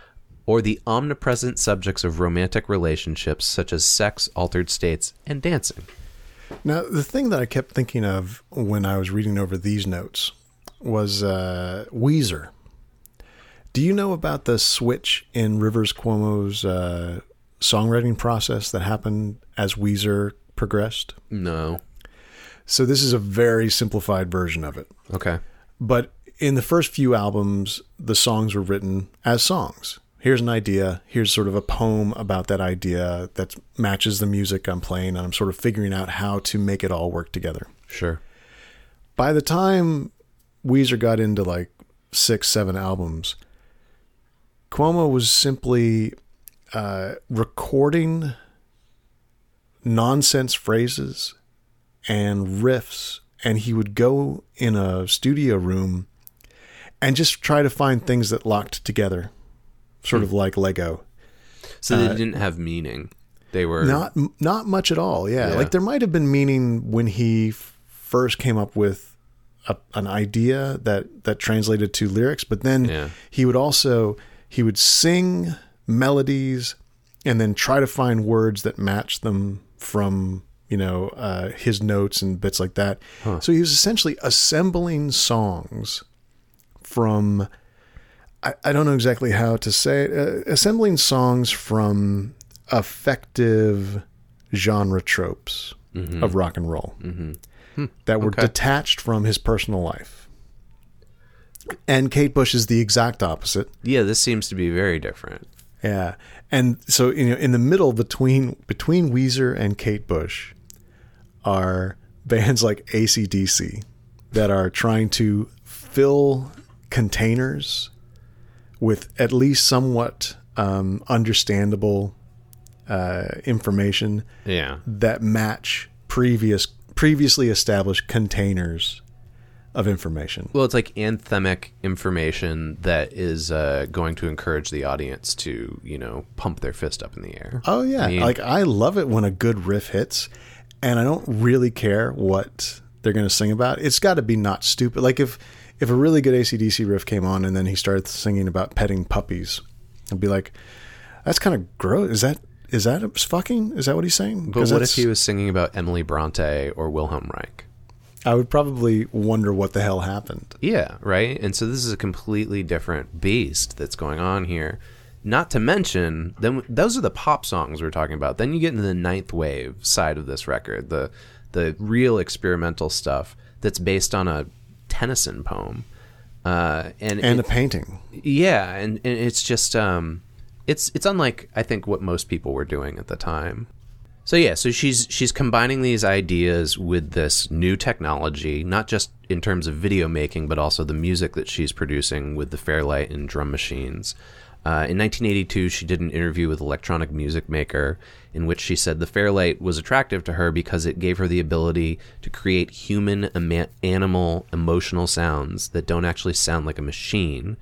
or the omnipresent subjects of romantic relationships such as sex altered states and dancing Now, the thing that I kept thinking of when I was reading over these notes was uh, Weezer. Do you know about the switch in Rivers Cuomo's uh, songwriting process that happened as Weezer progressed? no So, this is a very simplified version of it. okay But in the first few albums, the songs were written as songs. Here's an idea. Here's sort of a poem about that idea that matches the music I'm playing, and I'm sort of figuring out how to make it all work together. sure By the time Weezer got into like six, seven albums, Cuomo was simply uh, recording nonsense phrases and riffs, and he would go in a studio room and just try to find things that locked together sort of like Lego. So they didn't have meaning. They were Not not much at all. Yeah, Yeah. like there might have been meaning when he f- first came up with a, an idea that that translated to lyrics, but then Yeah. he would also he would sing melodies and then try to find words that match them from you know uh, his notes and bits like that. So he was essentially assembling songs from I, I don't know exactly how to say it, uh, assembling songs from effective genre tropes of rock and roll that were Okay. detached from his personal life. And Kate Bush is the exact opposite. Yeah, this seems to be very different. Yeah. And so you know in the middle between between Weezer and Kate Bush are bands like ACDC that are trying to fill containers with at least somewhat um, understandable uh, information Yeah. that match previous previously established containers of information. Well, it's like anthemic information that is uh, going to encourage the audience to, you know, pump their fist up in the air. Oh yeah, I mean- like I love it when a good riff hits, and I don't really care what they're going to sing about. It's got to be not stupid. Like if if a really good ACDC riff came on and then he started singing about petting puppies, I'd be like, that's kind of gross. Is that is that fucking? Is that what he's saying? But what if he was singing about Emily Bronte or Wilhelm Reich? I would probably wonder what the hell happened. Yeah, right. And so this is a completely different beast that's going on here. Not to mention, then those are the pop songs we're talking about. Then you get into the ninth wave side of this record, the the real experimental stuff that's based on a Tennyson poem, uh, and And it- a painting. yeah, and, and it's just um, it's it's unlike I think what most people were doing at the time. So yeah, so she's she's combining these ideas with this new technology, not just in terms of video making, but also the music that she's producing with the Fairlight and drum machines. Uh, in 1982, she did an interview with Electronic Music Maker in which she said the Fairlight was attractive to her because it gave her the ability to create human, animal, emotional sounds that don't actually sound like a machine.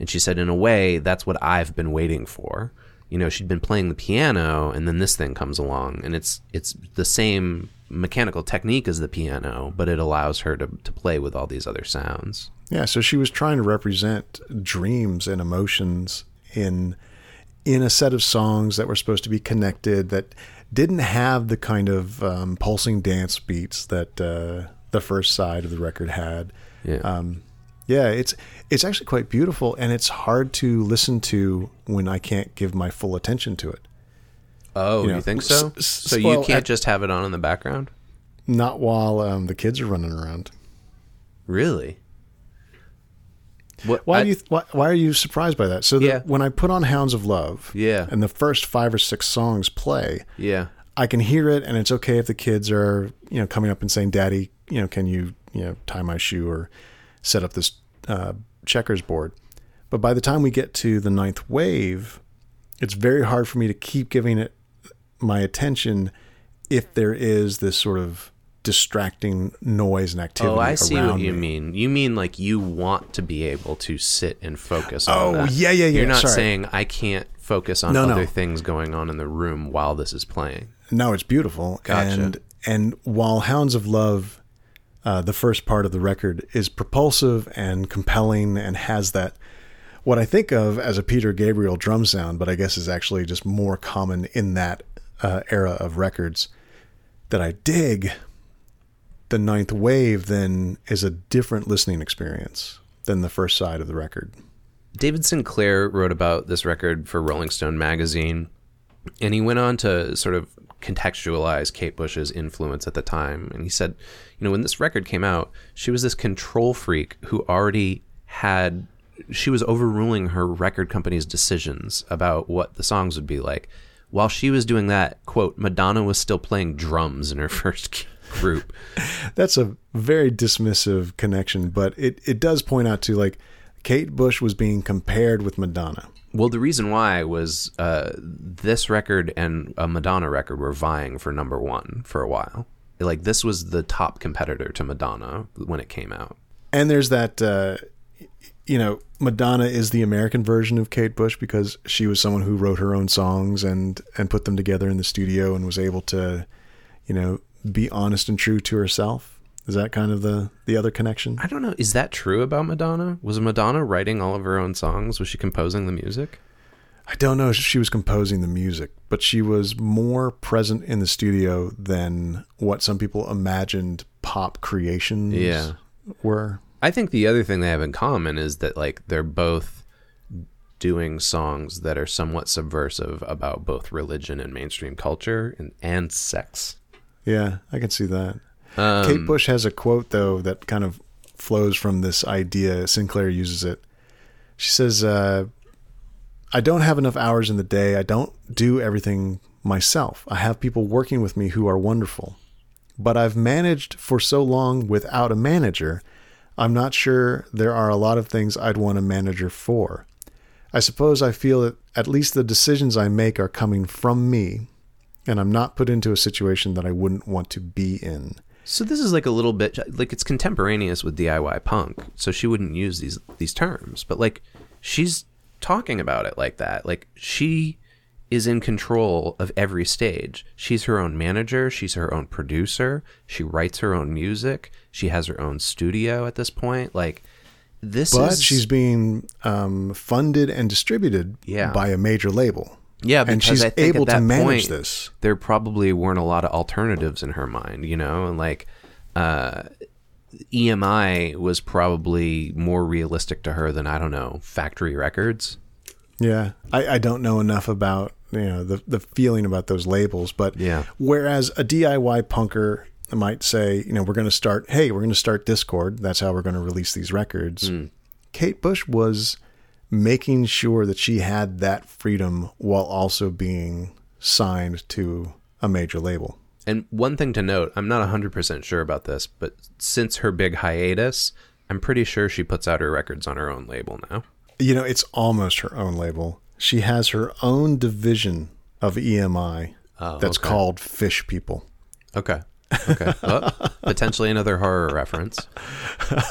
And she said, in a way, that's what I've been waiting for. You know, she'd been playing the piano, and then this thing comes along, and it's it's the same mechanical technique as the piano, but it allows her to to play with all these other sounds. Yeah, so she was trying to represent dreams and emotions in in a set of songs that were supposed to be connected that didn't have the kind of um, pulsing dance beats that uh, the first side of the record had. Yeah. Um, yeah, it's it's actually quite beautiful, and it's hard to listen to when I can't give my full attention to it. oh, you you, think so? s- s- So you well, can't at- just have it on in the background? Not while um, the kids are running around. Really? What? Why I- do you why, why are you surprised by that? So that Yeah. when I put on Hounds of Love, Yeah. and the first five or six songs play, Yeah. I can hear it, and it's okay if the kids are you know coming up and saying, "Daddy, you know, can you you know tie my shoe or set up this uh, checkers board?" But by the time we get to the ninth wave, it's very hard for me to keep giving it my attention if there is this sort of distracting noise and activity. Oh, I see what you me. mean. You mean like you want to be able to sit and focus on Oh, that. yeah, yeah, yeah, You're not sorry. saying I can't focus on No, no. other things going on in the room while this is playing. No, it's beautiful. Gotcha. And and while Hounds of Love, uh, the first part of the record is propulsive and compelling and has that what I think of as a Peter Gabriel drum sound, but I guess is actually just more common in that uh, era of records that I dig. The ninth wave then is a different listening experience than the first side of the record. David Sinclair wrote about this record for Rolling Stone magazine, and he went on to sort of contextualize Kate Bush's influence at the time. And he said, you know, when this record came out, she was this control freak who already had, she was overruling her record company's decisions about what the songs would be like. While she was doing that, quote, Madonna was still playing drums in her first group. That's a very dismissive connection, but it, it does point out to like Kate Bush was being compared with Madonna. Well, the reason why was uh, this record and a Madonna record were vying for number one for a while. Like this was the top competitor to Madonna when it came out. And there's that, uh, you know, Madonna is the American version of Kate Bush because she was someone who wrote her own songs and and put them together in the studio and was able to, you know, be honest and true to herself. Is that kind of the the other connection? I don't know. Is that true about Madonna? Was Madonna writing all of her own songs? Was she composing the music? I don't know if she was composing the music, but she was more present in the studio than what some people imagined pop creations Yeah. were. I think the other thing they have in common is that like they're both doing songs that are somewhat subversive about both religion and mainstream culture and, and sex. Yeah, I can see that. Um, Kate Bush has a quote though that kind of flows from this idea. Sinclair uses it. She says, uh, "I don't have enough hours in the day. I don't do everything myself. I have people working with me who are wonderful, but I've managed for so long without a manager. I'm not sure there are a lot of things I'd want a manager for. I suppose I feel that at least the decisions I make are coming from me." And I'm not put into a situation that I wouldn't want to be in. So this is like a little bit like it's contemporaneous with DIY punk. So she wouldn't use these these terms, but like she's talking about it like that. Like she is in control of every stage. She's her own manager, she's her own producer, she writes her own music, she has her own studio at this point. Like this but is she's being um, funded and distributed Yeah. by a major label. Yeah, and because she's I think able at that to manage point, this. There probably weren't a lot of alternatives in her mind, you know, and like uh, EMI was probably more realistic to her than I don't know factory records. Yeah, I, I don't know enough about you know the the feeling about those labels, but Yeah. Whereas a DIY punker might say, you know, we're going to start. Hey, we're going to start Dischord. That's how we're going to release these records. Hmm. Kate Bush was making sure that she had that freedom while also being signed to a major label. And one thing to note, I'm not 100% sure about this, but since her big hiatus, I'm pretty sure she puts out her records on her own label now. You know, it's almost her own label. She has her own division of EMI Oh, that's okay. called Fish People. Okay. Okay. Well, potentially another horror reference.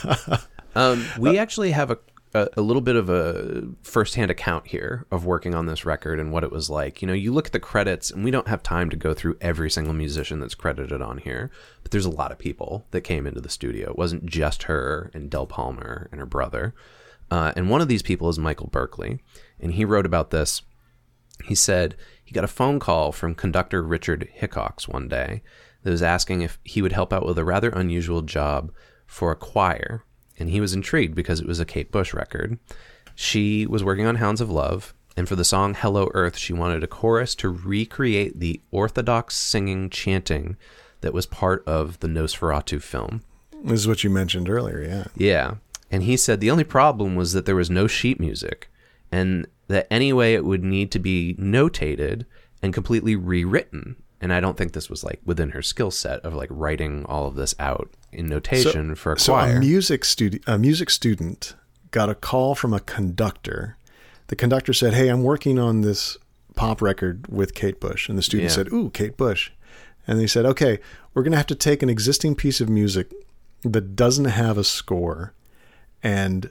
Um, we actually have a, a a little bit of a firsthand account here of working on this record and what it was like. You know, you look at the credits, and we don't have time to go through every single musician that's credited on here, but there's a lot of people that came into the studio. It wasn't just her and Del Palmer and her brother. Uh, and one of these people is Michael Berkeley, and he wrote about this he said he got a phone call from conductor Richard Hickox one day that was asking if he would help out with a rather unusual job for a choir. And he was intrigued because it was a Kate Bush record. She was working on Hounds of Love, and for the song Hello Earth, she wanted a chorus to recreate the orthodox singing chanting that was part of the Nosferatu film. This is what you mentioned earlier, yeah. Yeah. And he said the only problem was that there was no sheet music and that anyway it would need to be notated and completely rewritten. And I don't think this was like within her skill set of like writing all of this out in notation for a So choir. a music student, a music student, got a call from a conductor. The conductor said, "Hey, I'm working on this pop record with Kate Bush," and the student Yeah. said, "Ooh, Kate Bush," and they said, "Okay, we're going to have to take an existing piece of music that doesn't have a score and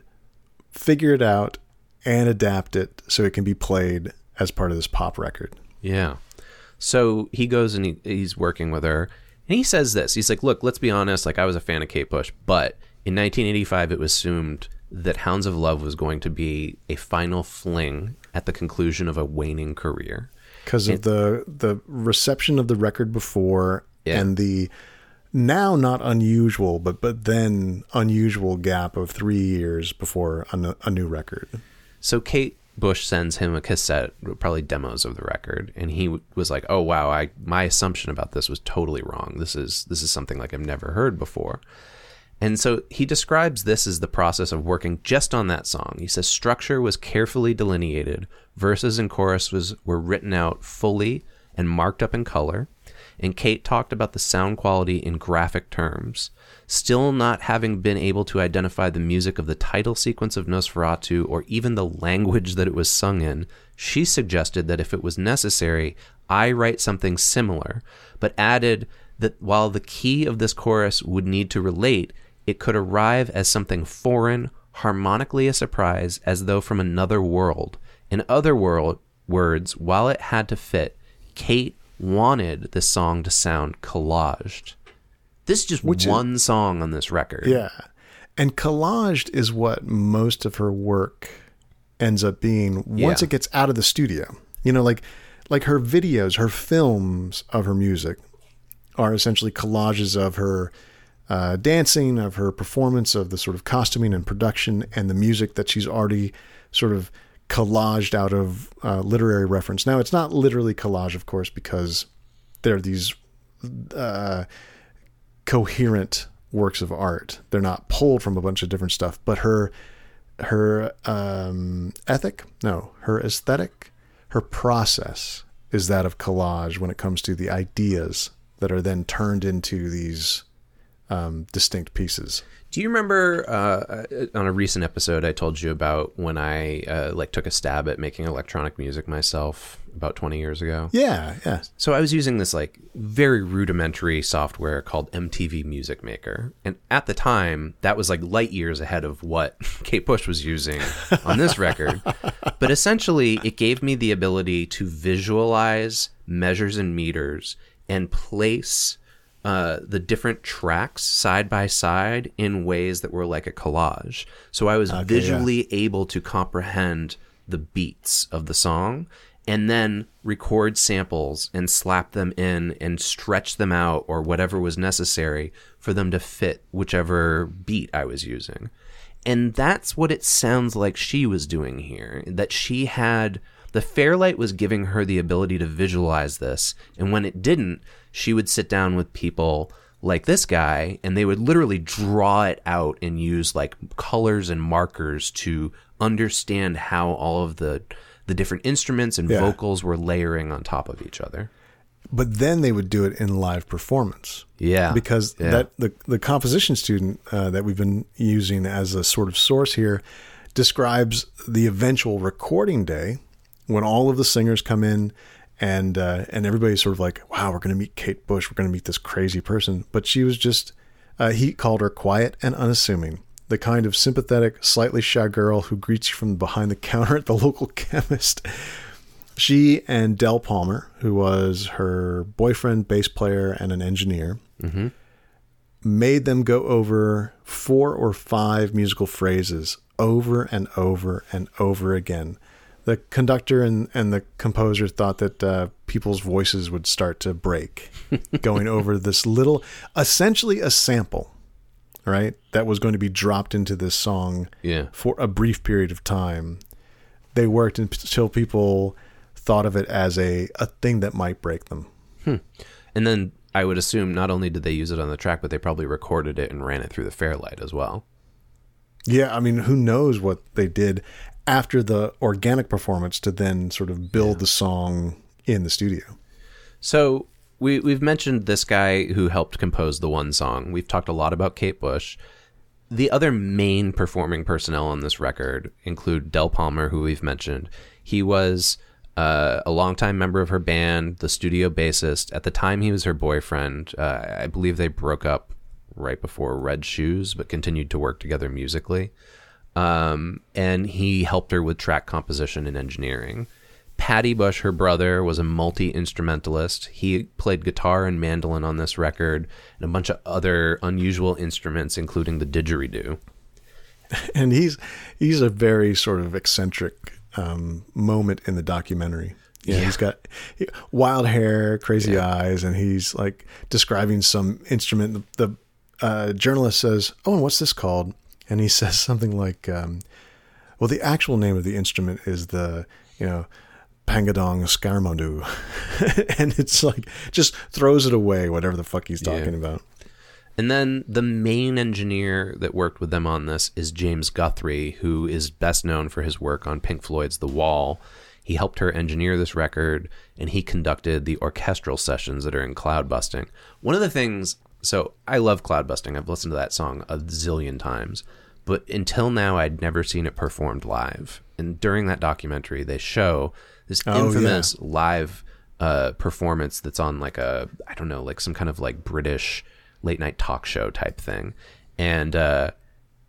figure it out and adapt it so it can be played as part of this pop record." Yeah. So he goes and he, he's working with her. And he says this. He's like, look, let's be honest. Like, I was a fan of Kate Bush, but in 1985, it was assumed that Hounds of Love was going to be a final fling at the conclusion of a waning career. because of the the reception of the record before Yeah. and the now not unusual but but then unusual gap of three years before a, a new record. So Kate Bush sends him a cassette, probably demos of the record, and he w- was like, "Oh wow, I my assumption about this was totally wrong. This is this is something like I've never heard before." And so he describes this as the process of working just on that song. He says structure was carefully delineated, verses and chorus was were written out fully and marked up in color. And Kate talked about the sound quality in graphic terms. Still not having been able to identify the music of the title sequence of Nosferatu or even the language that it was sung in, she suggested that if it was necessary, I write something similar, but added that while the key of this chorus would need to relate, it could arrive as something foreign, harmonically a surprise as though from another world. In other world words, while it had to fit, Kate wanted this song to sound collaged. This is just Which is- one song on this record. Yeah. And collaged is what most of her work ends up being once Yeah. it gets out of the studio. You know, like like her videos, her films of her music are essentially collages of her uh, dancing, of her performance, of the sort of costuming and production, and the music that she's already sort of collaged out of uh, literary reference. Now, it's not literally collage, of course, because there are these uh, coherent works of art. They're not pulled from a bunch of different stuff, but her her um, ethic, no, her aesthetic, her process is that of collage when it comes to the ideas that are then turned into these um, distinct pieces. Do you remember uh, on a recent episode I told you about when I uh, like took a stab at making electronic music myself about 20 years ago? Yeah, yeah. So I was using this like very rudimentary software called MTV Music Maker. And at the time, that was like light years ahead of what Kate Bush was using on this record. But essentially, it gave me the ability to visualize measures and meters and place uh, the different tracks side by side in ways that were like a collage. So I was visually able to comprehend the beats of the song and then record samples and slap them in and stretch them out or whatever was necessary for them to fit whichever beat I was using. And that's what it sounds like she was doing here. That she had the Fairlight was giving her the ability to visualize this, and when it didn't, she would sit down with people like this guy and they would literally draw it out and use like colors and markers to understand how all of the the different instruments and Yeah. vocals were layering on top of each other. But then they would do it in live performance. Yeah. because Yeah. that the the composition student uh, that we've been using as a sort of source here describes the eventual recording day when all of the singers come in and uh, and everybody's sort of like, wow, we're going to meet Kate Bush, we're going to meet this crazy person, but she was just uh, he called her quiet and unassuming. The kind of sympathetic, slightly shy girl who greets you from behind the counter at the local chemist. She and Del Palmer, who was her boyfriend, bass player, and an engineer, made them go over four or five musical phrases over and over and over again. The conductor and, and the composer thought that uh, people's voices would start to break going over this little, essentially a sample, right? That was going to be dropped into this song Yeah. for a brief period of time. They worked until people thought of it as a, a thing that might break them. And then I would assume not only did they use it on the track, but they probably recorded it and ran it through the Fairlight as well. Yeah, I mean, who knows what they did after the organic performance to then sort of build the song in the studio. So we we've mentioned this guy who helped compose the one song. We've talked a lot about Kate Bush. The other main performing personnel on this record include Del Palmer, who we've mentioned. He was uh, a longtime member of her band, the studio bassist. At the time, he was her boyfriend. Uh, I believe they broke up right before Red Shoes, but continued to work together musically. Um, and he helped her with track composition and engineering. Paddy Bush, her brother, was a multi instrumentalist. He played guitar and mandolin on this record and a bunch of other unusual instruments, including the didgeridoo. And he's he's a very sort of eccentric um, moment in the documentary. Yeah, Yeah. he's got wild hair, crazy eyes, and he's like describing some instrument. The, the uh, journalist says, "Oh, and what's this called?" And he says something like, um, "Well, the actual name of the instrument is the you know." Pangadong Skarmodu. and it's like just throws it away, whatever the fuck he's talking Yeah. about. And then the main engineer that worked with them on this is James Guthrie, who is best known for his work on Pink Floyd's The Wall. He helped her engineer this record, and he conducted the orchestral sessions that are in Cloud Busting. One of the things, so I love Cloud Busting. I've listened to that song a zillion times, but until now, I'd never seen it performed live. And during that documentary, they show this Oh, infamous live uh, performance that's on like a I don't know like some kind of like British late night talk show type thing, and uh,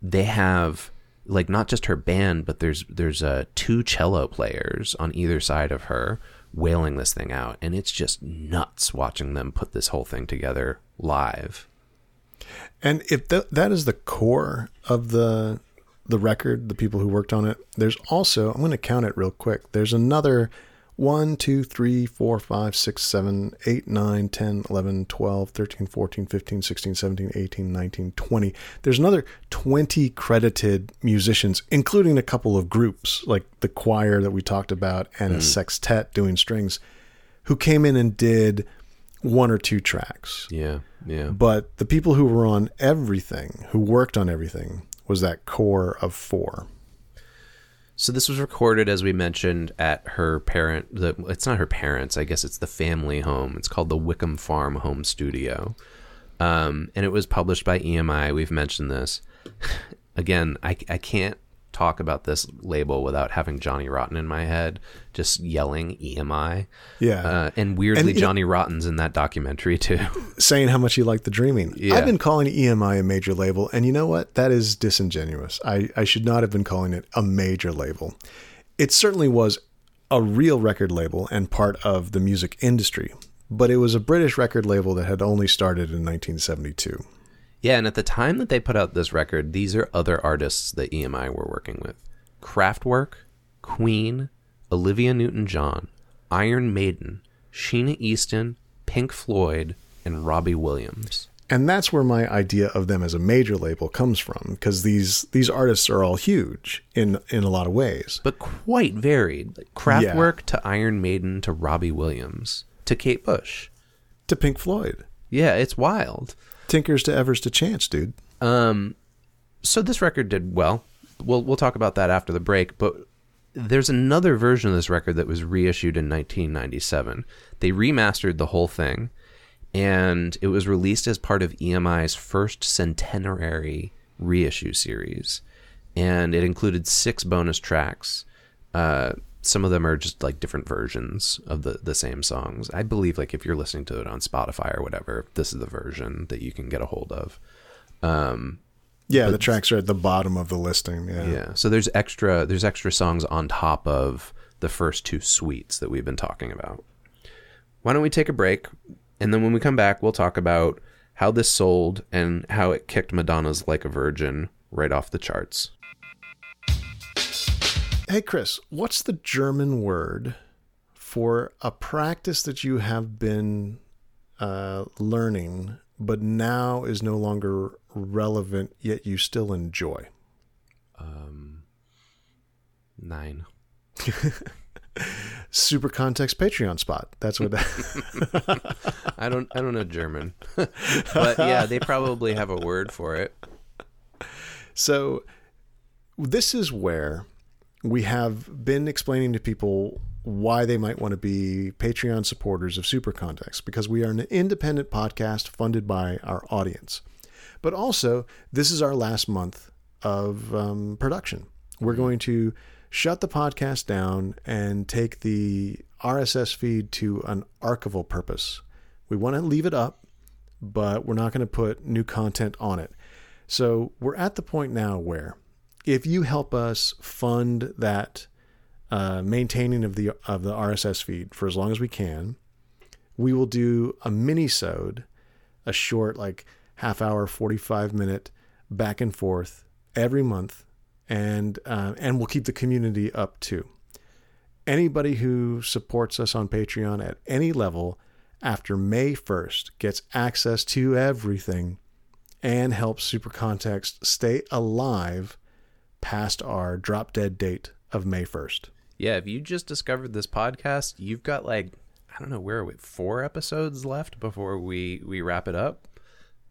they have like not just her band, but there's there's uh, two cello players on either side of her wailing this thing out, and it's just nuts watching them put this whole thing together live. And if th- that is the core of the the record, the people who worked on it, there's also I'm going to count it real quick. There's another 1, 2, 3, 4, 5, 6, 7, 8, 9, 10, 11, 12, 13, 14, 15, 16, 17, 18, 19, 20. There's another 20 credited musicians, including a couple of groups like the choir that we talked about and a mm. sextet doing strings, who came in and did one or two tracks. Yeah, yeah. But the people who were on everything, who worked on everything, was that core of four. So this was recorded, as we mentioned, at her parent. The, it's not her parents. I guess it's the family home. It's called the Wickham Farm Home Studio, um, and it was published by EMI. We've mentioned this. Again, I, I can't talk about this label without having Johnny Rotten in my head, just yelling EMI. Yeah. Uh, and weirdly, And, Johnny Rotten's in that documentary too. saying how much he liked the dreaming. Yeah. I've been calling EMI a major label, and you know what? That is disingenuous. I, I should not have been calling it a major label. It certainly was a real record label and part of the music industry, but it was a British record label that had only started in 1972. Yeah, and at the time that they put out this record, these are other artists that EMI were working with Kraftwerk, Queen, Olivia Newton John, Iron Maiden, Sheena Easton, Pink Floyd, and Robbie Williams. And that's where my idea of them as a major label comes from, because these these artists are all huge in in a lot of ways. But quite varied. Like Kraftwerk to Iron Maiden to Robbie Williams to Kate Bush. To Pink Floyd, Yeah, it's wild. Tinkers to Evers to Chance, dude. Um, so this record did well. We'll we'll talk about that after the break. But there's another version of this record that was reissued in 1997. They remastered the whole thing, and it was released as part of EMI's first centenary reissue series. And it included six bonus tracks. Uh, some of them are just like different versions of the the same songs. I believe like if you're listening to it on Spotify or whatever, this is the version that you can get a hold of. Um, Yeah, the tracks are at the bottom of the listing. Yeah. yeah. So there's extra there's extra songs on top of the first two suites that we've been talking about. Why don't we take a break and then when we come back we'll talk about how this sold and how it kicked Madonna's Like a Virgin right off the charts. Hey, Chris, what's the German word for a practice that you have been uh, learning, but now is no longer relevant, yet you still enjoy? Um 9. Super context Patreon spot. That's what. I don't I don't know German. but yeah, they probably have a word for it. so, this is where we have been explaining to people why they might want to be Patreon supporters of Super Context because we are an independent podcast funded by our audience. But also, this is our last month of um, production. We're going to shut the podcast down and take the RSS feed to an archival purpose. We want to leave it up, but we're not going to put new content on it. So we're at the point now where if you help us fund that uh, maintaining of the of the RSS feed for as long as we can, we will do a mini-sode, a short like half hour, forty five minute back and forth every month, and uh, and we'll keep the community up too. Anybody who supports us on Patreon at any level after May 1st gets access to everything and helps Super Context stay alive past our drop dead date of May 1st. Yeah, if you just discovered this podcast, you've got like I don't know where are we four episodes left before we we wrap it up.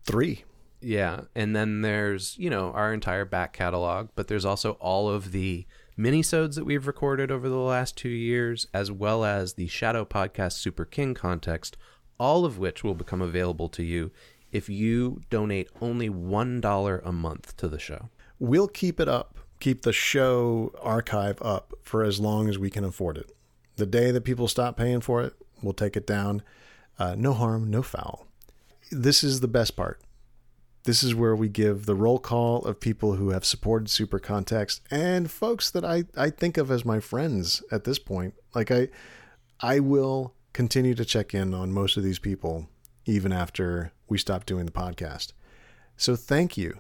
Three. Yeah, and then there's you know our entire back catalog, but there's also all of the minisodes that we've recorded over the last two years, as well as the Shadow Podcast Super King context, all of which will become available to you if you donate only one dollar a month to the show. We'll keep it up, keep the show archive up for as long as we can afford it. The day that people stop paying for it, we'll take it down. Uh, no harm, no foul. This is the best part. This is where we give the roll call of people who have supported Super Context and folks that I, I think of as my friends at this point. Like I I will continue to check in on most of these people even after we stop doing the podcast. So thank you.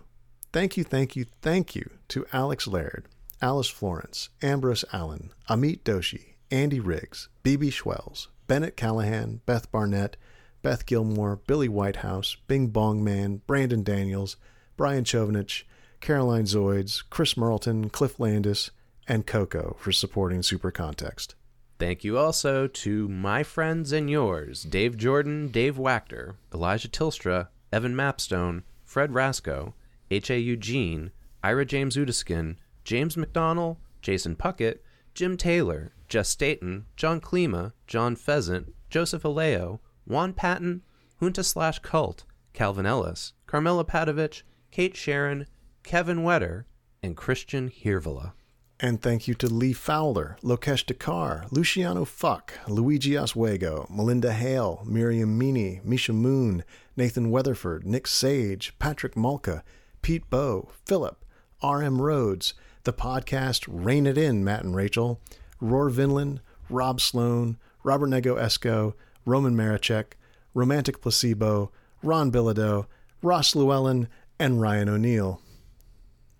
Thank you, thank you, thank you to Alex Laird, Alice Florence, Ambrose Allen, Amit Doshi, Andy Riggs, BB Schwells, Bennett Callahan, Beth Barnett, Beth Gilmore, Billy Whitehouse, Bing Bong Man, Brandon Daniels, Brian Chovanich, Caroline Zoids, Chris Merleton, Cliff Landis, and Coco for supporting Super Context. Thank you also to my friends and yours Dave Jordan, Dave Wachter, Elijah Tilstra, Evan Mapstone, Fred Rasco, H.A. Eugene, Ira James Udiskin, James McDonnell, Jason Puckett, Jim Taylor, Jess Staten, John Klima, John Pheasant, Joseph Aleo, Juan Patton, Junta slash Cult, Calvin Ellis, Carmela Padovich, Kate Sharon, Kevin Wetter, and Christian Hirvala. And thank you to Lee Fowler, Lokesh Dakar, Luciano Fuck, Luigi Oswego, Melinda Hale, Miriam Meany, Misha Moon, Nathan Weatherford, Nick Sage, Patrick Malka, Pete Bow, Philip, R.M. Rhodes, the podcast Rain It In, Matt and Rachel, Roar Vinland, Rob Sloan, Robert Nego Esco, Roman Marichek, Romantic Placebo, Ron Bilodeau, Ross Llewellyn, and Ryan O'Neill.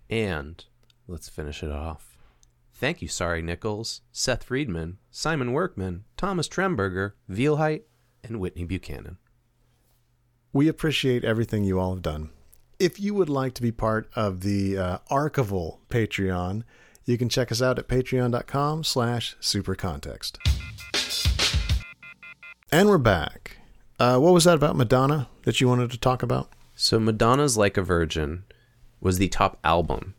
And let's finish it off. Thank you, Sorry Nichols, Seth Friedman, Simon Workman, Thomas Tremberger, Vielheit, and Whitney Buchanan. We appreciate everything you all have done. If you would like to be part of the uh, archival Patreon, you can check us out at patreon.com slash supercontext. And we're back. Uh, what was that about Madonna that you wanted to talk about? So, Madonna's Like a Virgin was the top album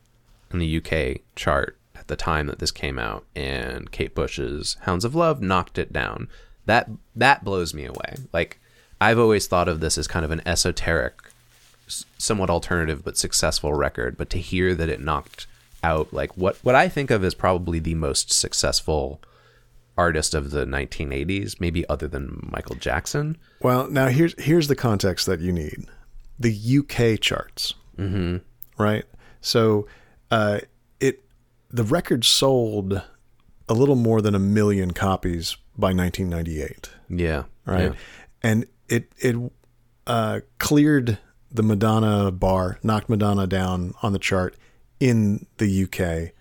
in the UK chart at the time that this came out, and Kate Bush's Hounds of Love knocked it down. That that blows me away. Like I've always thought of this as kind of an esoteric, somewhat alternative but successful record, but to hear that it knocked out like what what I think of as probably the most successful artist of the 1980s, maybe other than Michael Jackson. Well, now here's here's the context that you need: the UK charts, mm-hmm. right? So, uh, it the record sold a little more than a million copies by 1998, Yeah. right? yeah. And it it uh, cleared the Madonna bar, knocked Madonna down on the chart in the UK.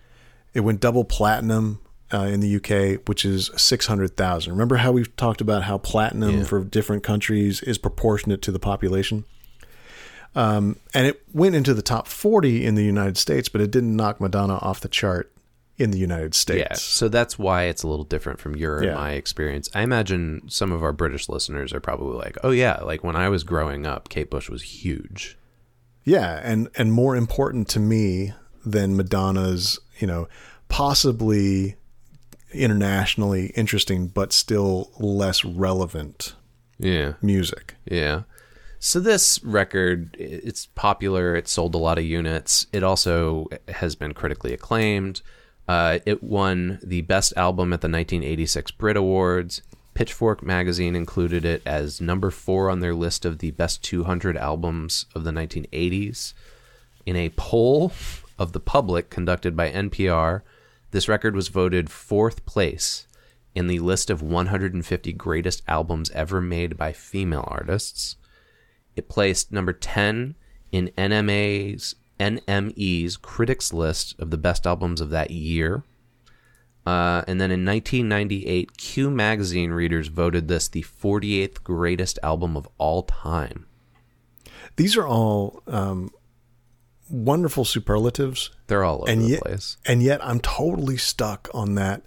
It went double platinum uh, in the UK, which is 600,000. Remember how we've talked about how platinum Yeah. for different countries is proportionate to the population? Um, and it went into the top 40 in the United States, but it didn't knock Madonna off the chart in the United States. Yeah, so that's why it's a little different from your Yeah. and my experience. I imagine some of our British listeners are probably like, "Oh yeah, like when I was growing up, Kate Bush was huge." Yeah, and and more important to me than Madonna's, you know, possibly internationally interesting but still less relevant Yeah, music. yeah. So this record, it's popular. It sold a lot of units. It also has been critically acclaimed. Uh, it won the best album at the 1986 Brit Awards. Pitchfork magazine included it as number four on their list of the best 200 albums of the 1980s. In a poll of the public conducted by NPR, this record was voted fourth place in the list of 150 greatest albums ever made by female artists. It placed number 10 in NMA's NME's critics list of the best albums of that year. Uh, and then in 1998, Q Magazine readers voted this the 48th greatest album of all time. These are all um, wonderful superlatives, They're all over and the yet, place. and yet I'm totally stuck on that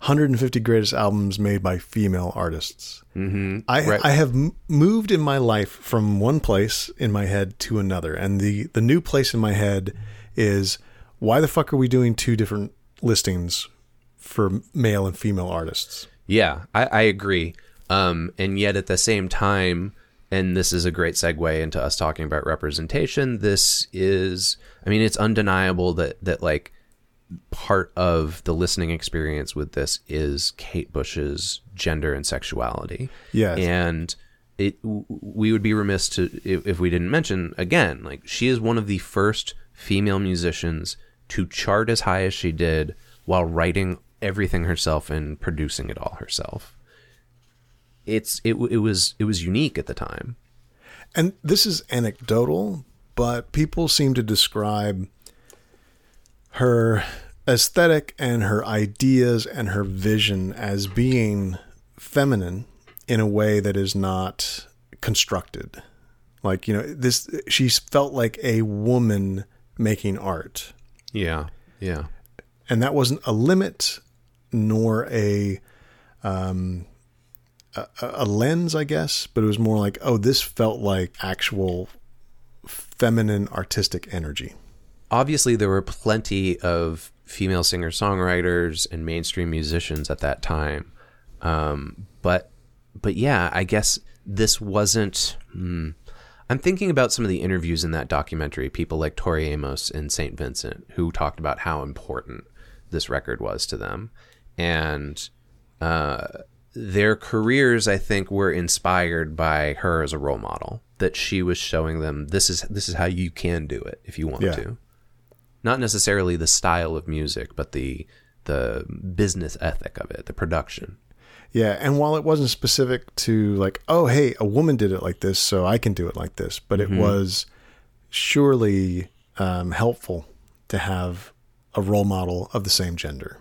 150 greatest albums made by female artists. Mm-hmm. I Right. I have moved in my life from one place in my head to another, and the the new place in my head is why the fuck are we doing two different listings for male and female artists? Yeah, I, I agree. Um, and yet at the same time, and this is a great segue into us talking about representation. This is, I mean, it's undeniable that that like part of the listening experience with this is Kate Bush's gender and sexuality. Yes. and it we would be remiss to if, we didn't mention again like she is one of the first female musicians to chart as high as she did while writing everything herself and producing it all herself it's it, it was it was unique at the time And this is anecdotal, but people seem to describe her aesthetic and her ideas and her vision as being feminine in a way that is not constructed. Like, you know, this she felt like a woman making art. yeah yeah And that wasn't a limit nor a um a, a lens, I guess, but it was more like, oh, this felt like actual feminine artistic energy. Obviously there were plenty of female singer songwriters and mainstream musicians at that time um, but but yeah i guess this wasn't hmm. i'm thinking about some of the interviews in that documentary people like tori amos and st vincent who talked about how important this record was to them and uh, their careers i think were inspired by her as a role model that she was showing them this is this is how you can do it if you want Yeah. to not necessarily the style of music but the the business ethic of it the production Yeah, and while it wasn't specific to like, oh, hey, a woman did it like this, so I can do it like this, but it was surely um, helpful to have a role model of the same gender.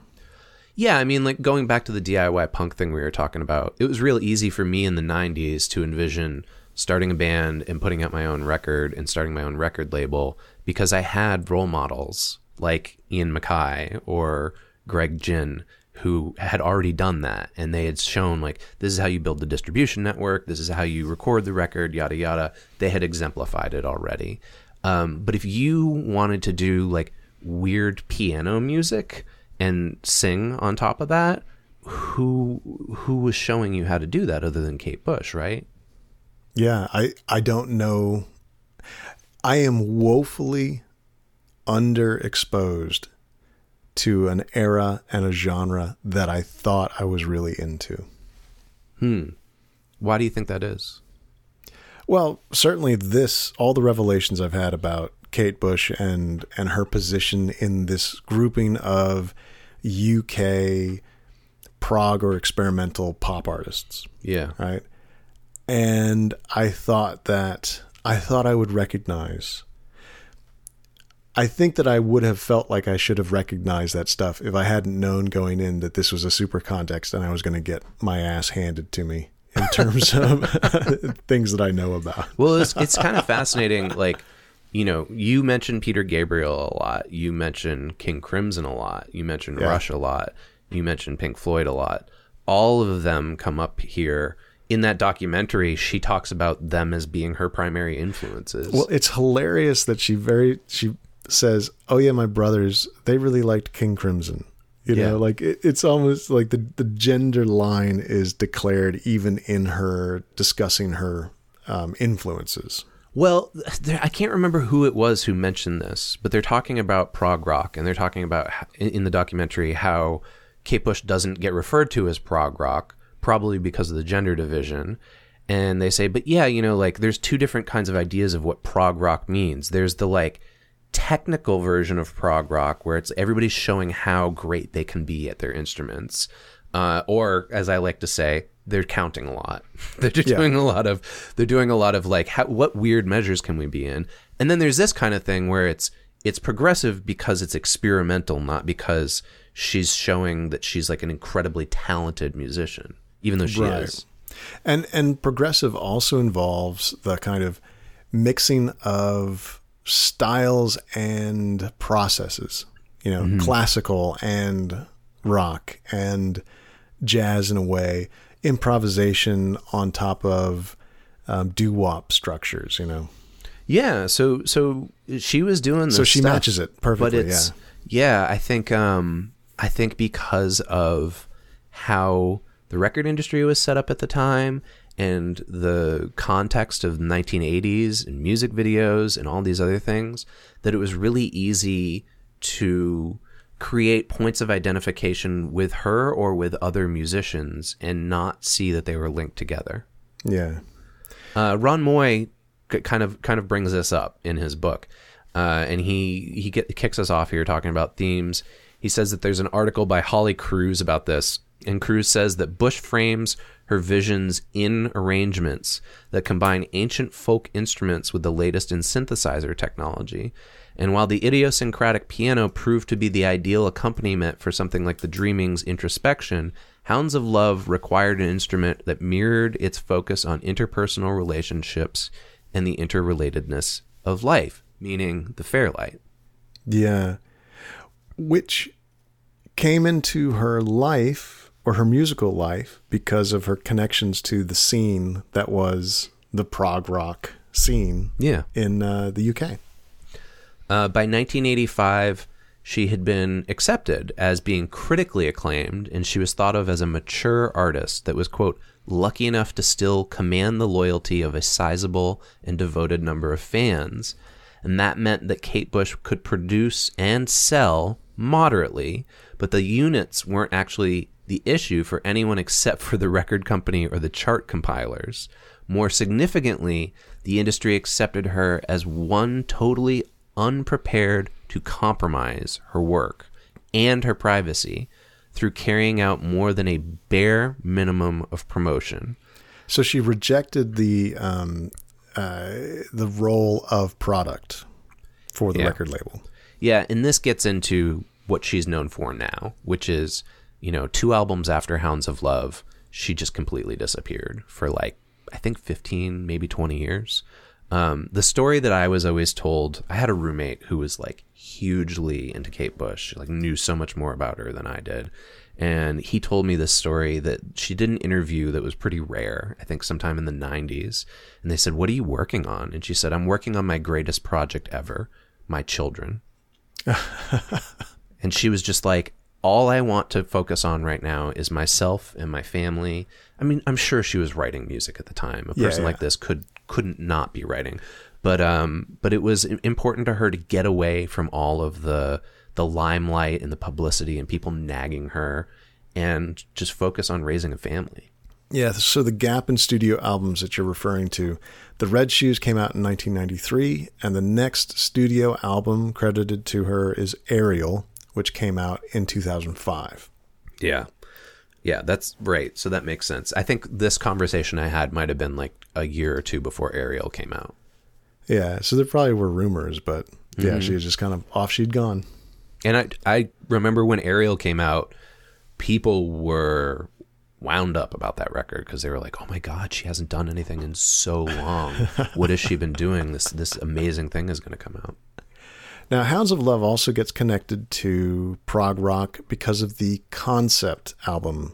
Yeah, I mean, like going back to the DIY punk thing we were talking about, it was real easy for me in the 90s to envision starting a band and putting out my own record and starting my own record label because I had role models like Ian MacKaye or Greg Ginn who had already done that and they had shown like this is how you build the distribution network this is how you record the record yada yada they had exemplified it already um, but if you wanted to do like weird piano music and sing on top of that who who was showing you how to do that other than Kate Bush right Yeah, I I don't know. I am woefully underexposed to an era and a genre that I thought I was really into. Hmm. Why do you think that is Well, certainly this all the revelations I've had about Kate Bush and and her position in this grouping of UK prog or experimental pop artists, yeah right? And I thought that I thought I would recognize I think that I would have felt like I should have recognized that stuff if I hadn't known going in that this was a super context and I was going to get my ass handed to me in terms of things that I know about. Well, it's it's kind of fascinating. Like, you know, you mentioned Peter Gabriel a lot. You mentioned King Crimson a lot. You mentioned Yeah. Rush a lot. You mentioned Pink Floyd a lot. All of them come up here in that documentary. She talks about them as being her primary influences. Well, it's hilarious that she very she says, "Oh yeah, my brothers, they really liked King Crimson." You Yeah. know, like it, it's almost like the the gender line is declared even in her discussing her um, influences. Well, I can't remember who it was who mentioned this, but they're talking about prog rock, and they're talking about in in the documentary how Kate Bush doesn't get referred to as prog rock, probably because of the gender division. And they say, but yeah, you know, like there's two different kinds of ideas of what prog rock means. There's the like technical version of prog rock where it's everybody's showing how great they can be at their instruments. Uh, or as I like to say, they're counting a lot. they're Yeah. doing a lot of they're doing a lot of like how, what weird measures can we be in? And then there's this kind of thing where it's it's progressive because it's experimental, not because she's showing that she's like an incredibly talented musician, even though she Right. is. And and progressive also involves the kind of mixing of styles and processes. You know, classical and rock and jazz in a way, improvisation on top of um, doo wop structures. You know, Yeah, so so she was doing this So she stuff, matches it perfectly, But it's yeah. I think um I think because of how the record industry was set up at the time and the context of the 1980s and music videos and all these other things that it was really easy to create points of identification with her or with other musicians and not see that they were linked together. yeah. Uh, Ron Moy kind of kind of brings this up in his book, uh, and he he get, kicks us off here talking about themes. He says that there's an article by Holly Kruse about this, and Kruse says that Bush frames her visions in arrangements that combine ancient folk instruments with the latest in synthesizer technology. And while the idiosyncratic piano proved to be the ideal accompaniment for something like the Dreaming's introspection, Hounds of Love required an instrument that mirrored its focus on interpersonal relationships and the interrelatedness of life, meaning the Fairlight. Yeah. Which came into her life or her musical life because of her connections to the scene that was the prog rock scene Yeah. in uh, the UK. Uh, by 1985, she had been accepted as being critically acclaimed, and she was thought of as a mature artist that was, quote, lucky enough to still command the loyalty of a sizable and devoted number of fans. And that meant that Kate Bush could produce and sell moderately, but the units weren't actually the issue for anyone except for the record company or the chart compilers. More significantly, the industry accepted her as one totally unprepared to compromise her work and her privacy through carrying out more than a bare minimum of promotion. So she rejected the um, uh, the role of product for the Yeah. record label. Yeah, and this gets into what she's known for now, which is, you know, two albums after Hounds of Love, she just completely disappeared for like, I think 15, maybe 20 years. Um, the story that I was always told, I had a roommate who was like hugely into Kate Bush, like knew so much more about her than I did. And he told me this story that she did an interview that was pretty rare, I think sometime in the 90s. And they said, What are you working on? And she said, I'm working on my greatest project ever, my children. and she was just like, all I want to focus on right now is myself and my family. I mean, I'm sure she was writing music at the time. A person yeah. like this could couldn't not be writing, but um, but it was important to her to get away from all of the the limelight and the publicity and people nagging her, and just focus on raising a family. Yeah, so the gap in studio albums that you're referring to, The Red Shoes came out in 1993, and the next studio album credited to her is Ariel, which came out in 2005. Yeah. Yeah, that's right. So that makes sense. I think this conversation I had might have been like a year or two before Ariel came out. Yeah, so there probably were rumors, but yeah, mm-hmm. she was just kind of off she'd gone. And I I remember when Ariel came out, people were wound up about that record because they were like, "Oh my god, she hasn't done anything in so long. what has she been doing? This this amazing thing is going to come out." Now, Hounds of Love also gets connected to prog rock because of the concept album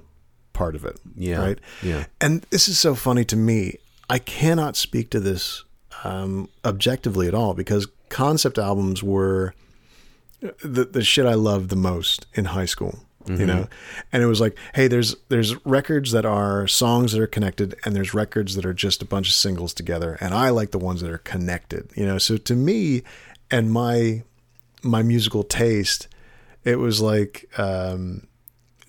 part of it. Yeah, Right? yeah. And this is so funny to me. I cannot speak to this um, objectively at all because concept albums were the, the shit I loved the most in high school. You know, and it was like, hey, there's there's records that are songs that are connected, and there's records that are just a bunch of singles together, and I like the ones that are connected. You know, so to me, and my my musical taste, it was like um,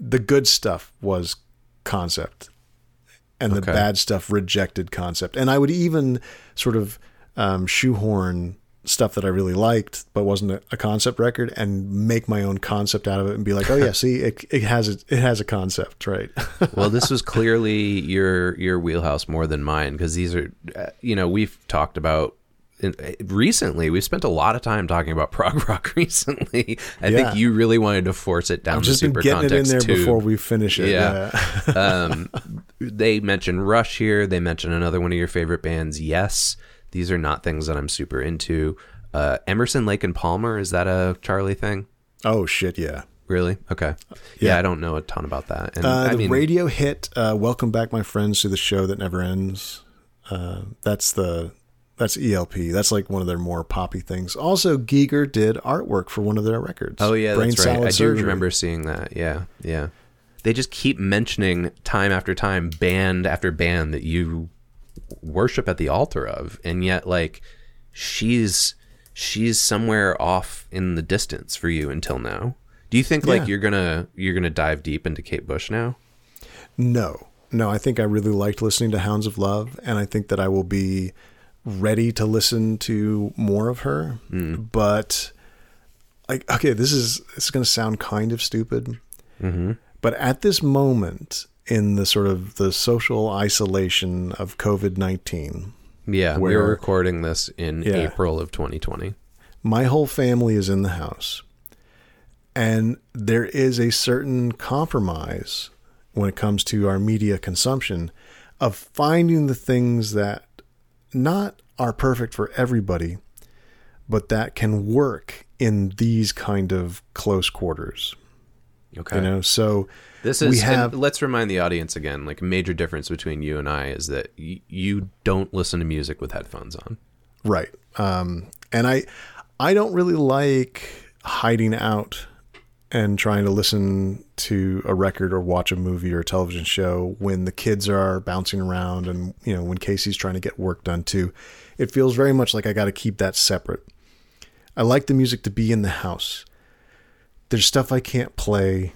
the good stuff was concept, and the Okay. bad stuff rejected concept. And I would even sort of um, shoehorn stuff that I really liked, but wasn't a, concept record, and make my own concept out of it, and be like, oh yeah, see, it, it has a, it has a concept, right? well, this was clearly your your wheelhouse more than mine because these are, uh, you know, we've talked about recently. We've spent a lot of time talking about prog rock recently. I Yeah. think you really wanted to force it down I've the just been super getting it in context there tube. before we finish it. Yeah. yeah. um, they mention Rush here. They mention another one of your favorite bands. Yes, these are not things that I'm super into. Uh, Emerson, Lake and Palmer is that a Charlie thing? Oh shit, yeah. Really? Okay. Yeah, Yeah. I don't know a ton about that. And Uh, I the mean, radio hit uh, "Welcome Back, My Friends" to the show that never ends. Uh, that's the that's ELP. That's like one of their more poppy things. Also, Giger did artwork for one of their records. Oh yeah, Brain that's right. I do Surgery. remember seeing that. Yeah, yeah. They just keep mentioning time after time, band after band that you worship at the altar of, and yet like she's she's somewhere off in the distance for you until now. Do you think like Yeah. you're gonna you're gonna dive deep into Kate Bush now? No, no, I think I really liked listening to Hounds of Love, and I think that I will be ready to listen to more of her. Hmm. But like, okay, this is this is going to sound kind of stupid, mm-hmm. but at this moment in the sort of the social isolation of COVID nineteen, Yeah, we're recording this in Yeah. April of 2020. my whole family is in the house and there is a certain compromise when it comes to our media consumption of finding the things that not are perfect for everybody but that can work in these kind of close quarters Okay. you know so This is we have let's remind the audience again, like a major difference between you and I is that y- you don't listen to music with headphones on. Right. Um, and I, I don't really like hiding out and trying to listen to a record or watch a movie or a television show when the kids are bouncing around and you know when Casey's trying to get work done too. It feels very much like I got to keep that separate. I like the music to be in the house. There's stuff I can't play,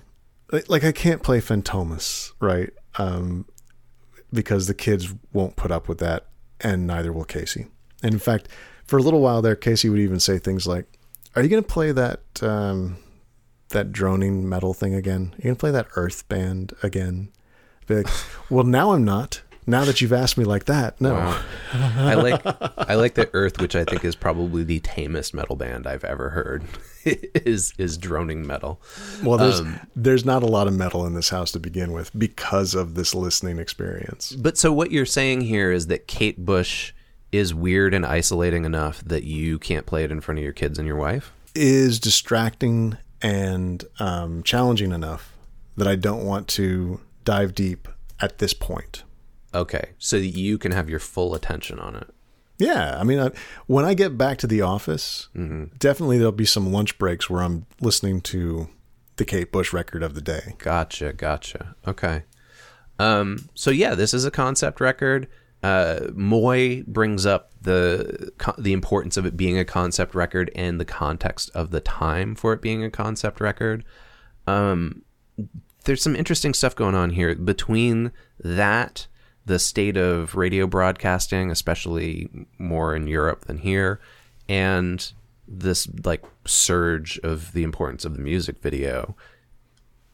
like- I can't play Fantômas, right? Um, because the kids won't put up with that, and neither will Casey. And in fact, for a little while there, Casey would even say things like, "Are you going to play that um, that droning metal thing again? Are you going to play that Earth band again?" Be like, "Well, now I'm not. Now that you've asked me like that, no." Wow. I like I like the Earth, which I think is probably the tamest metal band I've ever heard. is is droning metal. Well, there's Um, there's not a lot of metal in this house to begin with because of this listening experience. But so what you're saying here is that Kate Bush is weird and isolating enough that you can't play it in front of your kids and your wife? Is distracting and um, challenging enough that I don't want to dive deep at this point. Okay. So that you can have your full attention on it. Yeah, I mean, I, when I get back to the office, definitely there'll be some lunch breaks where I'm listening to the Kate Bush record of the day. Gotcha, gotcha. Okay. Um, so yeah, this is a concept record. Uh, Moy brings up the the importance of it being a concept record and the context of the time for it being a concept record. Um, there's some interesting stuff going on here between that, the state of radio broadcasting, especially more in Europe than here, and this like surge of the importance of the music video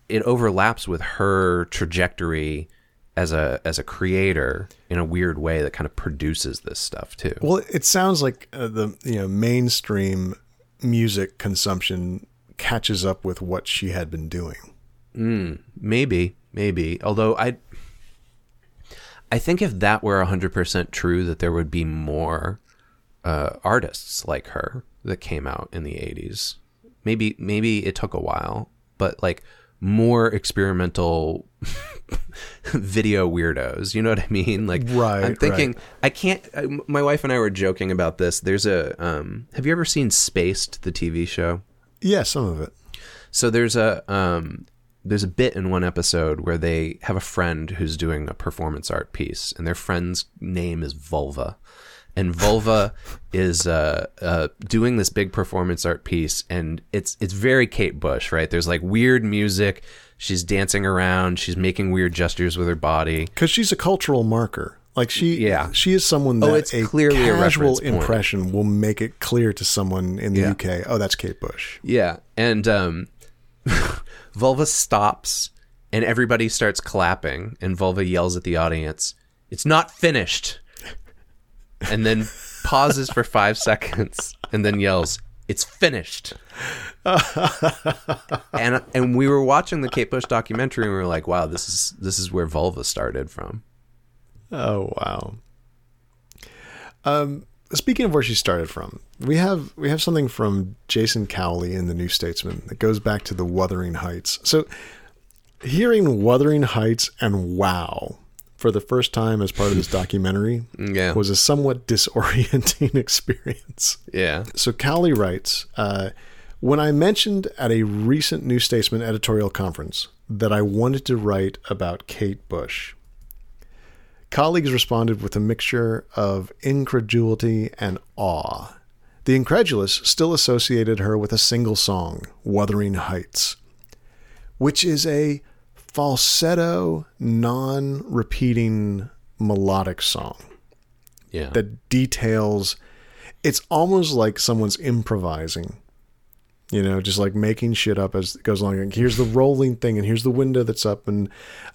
it overlaps with her trajectory as a as a creator in a weird way that kind of produces this stuff too. Well, it sounds like uh, the you know mainstream music consumption catches up with what she had been doing. Maybe, maybe. Although I I think if that were 100% true that there would be more uh, artists like her that came out in the 80s. Maybe maybe it took a while, but like more experimental video weirdos. You know what I mean? Like, Right, I'm thinking I can't. I, my wife and I were joking about this. There's a. Um, have you ever seen Spaced, the TV show? Yeah, some of it. So there's a um, there's a bit in one episode where they have a friend who's doing a performance art piece, and their friend's name is Vulva, and Vulva is uh, uh, doing this big performance art piece, and it's it's very Kate Bush, right? There's like weird music. She's dancing around. She's making weird gestures with her body. because she's a cultural marker. Like she, Yeah. she is someone that Oh, it's a clearly a casual point. impression will make it clear to someone in the Yeah. UK. Oh, that's Kate Bush. Yeah, and um, Vulva stops, and everybody starts clapping, and Vulva yells at the audience, "It's not finished," and then pauses for five seconds, and then yells, "It's finished." and and we were watching the Kate Bush documentary, and we were like, "Wow, this is this is where Vulva started from." Oh wow. Um, speaking of where she started from, we have we have something from Jason Cowley in the New Statesman that goes back to the Wuthering Heights. So, hearing Wuthering Heights and wow for the first time as part of this documentary Yeah, was a somewhat disorienting experience. yeah, So Cowley writes, uh, when I mentioned at a recent New Statesman editorial conference that I wanted to write about Kate Bush, colleagues responded with a mixture of incredulity and awe. The incredulous still associated her with a single song, Wuthering Heights, which is a falsetto, non-repeating melodic song Yeah. that details it's almost like someone's improvising you know just like making shit up as it goes along And here's the rolling thing and here's the window that's up and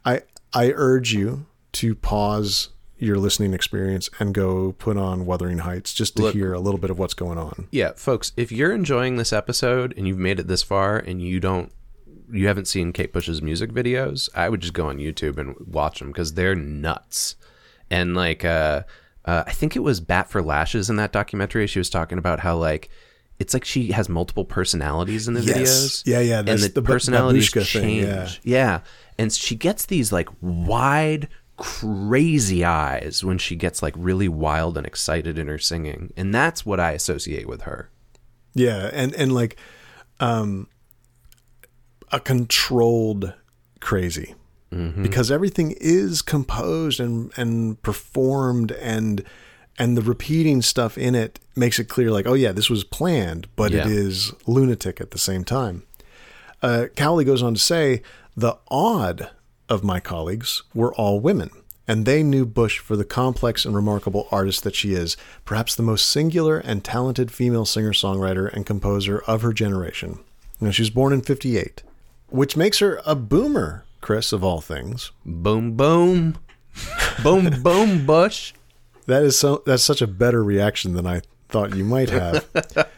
i i urge you to pause your listening experience and go put on wuthering heights just to Look- hear a little bit of what's going on yeah, folks, if you're enjoying this episode and you've made it this far and you don't you haven't seen Kate Bush's music videos, I would just go on YouTube and watch them because they're nuts. And like, uh, uh, I think it was Bat for Lashes in that documentary. She was talking about how like it's like she has multiple personalities in the Yes. videos. Yeah, yeah, And the, the personalities change. thing, yeah. yeah, and she gets these like wide, crazy eyes when she gets like really wild and excited in her singing, and that's what I associate with her. Yeah, and and like um a controlled crazy. Because everything is composed and and performed and and the repeating stuff in it makes it clear like oh yeah this was planned but Yeah. it is lunatic at the same time. Uh, Cowley goes on to say the odd of my colleagues were all women, and they knew Bush for the complex and remarkable artist that she is, perhaps the most singular and talented female singer songwriter and composer of her generation. Now, she was born in 58, which makes her a boomer, Chris, of all things. Boom, boom, boom, boom, Bush. That is so that's such a better reaction than I thought you might have.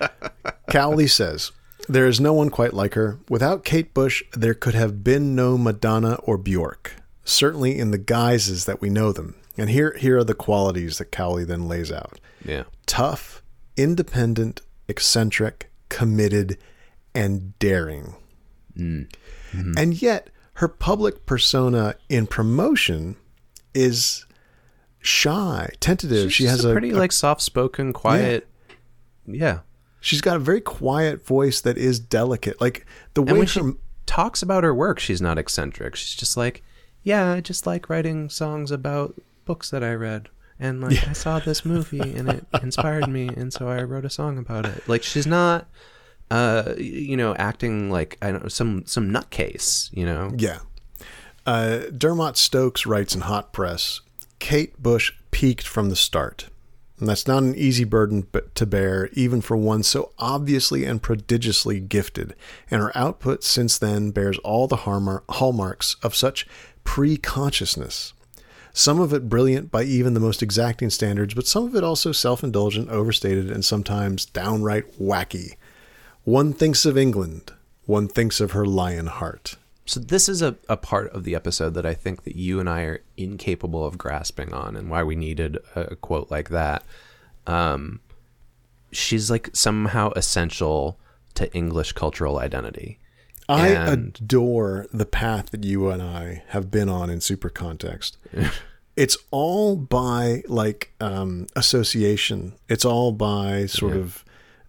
Cowley says, There is no one quite like her. Without Kate Bush, there could have been no Madonna or Bjork, certainly in the guises that we know them. And here here are the qualities that Cowley then lays out. Yeah, Tough, independent, eccentric, committed, and daring. Mm. And yet, her public persona in promotion is shy, tentative. she has a pretty a- like soft-spoken, quiet. Yeah, she's got a very quiet voice that is delicate. Like the way her, she talks about her work, she's not eccentric. She's just like, yeah, I just like writing songs about books that I read. And like I saw this movie and it inspired me and so I wrote a song about it. Like she's not uh you know acting like I don't know some some nutcase, you know. yeah. Uh, Dermot Stokes writes in Hot Press, Kate Bush peaked from the start. And that's not an easy burden to bear, even for one so obviously and prodigiously gifted. And her output since then bears all the hallmar- hallmarks of such pre consciousness. Some of it brilliant by even the most exacting standards, but some of it also self indulgent, overstated, and sometimes downright wacky. One thinks of England, one thinks of her lion heart. So this is a, a part of the episode that I think that you and I are incapable of grasping on and why we needed a quote like that. Um, she's like somehow essential to English cultural identity. I And- adore the path that you and I have been on in super context. it's all by like um, association. It's all by sort of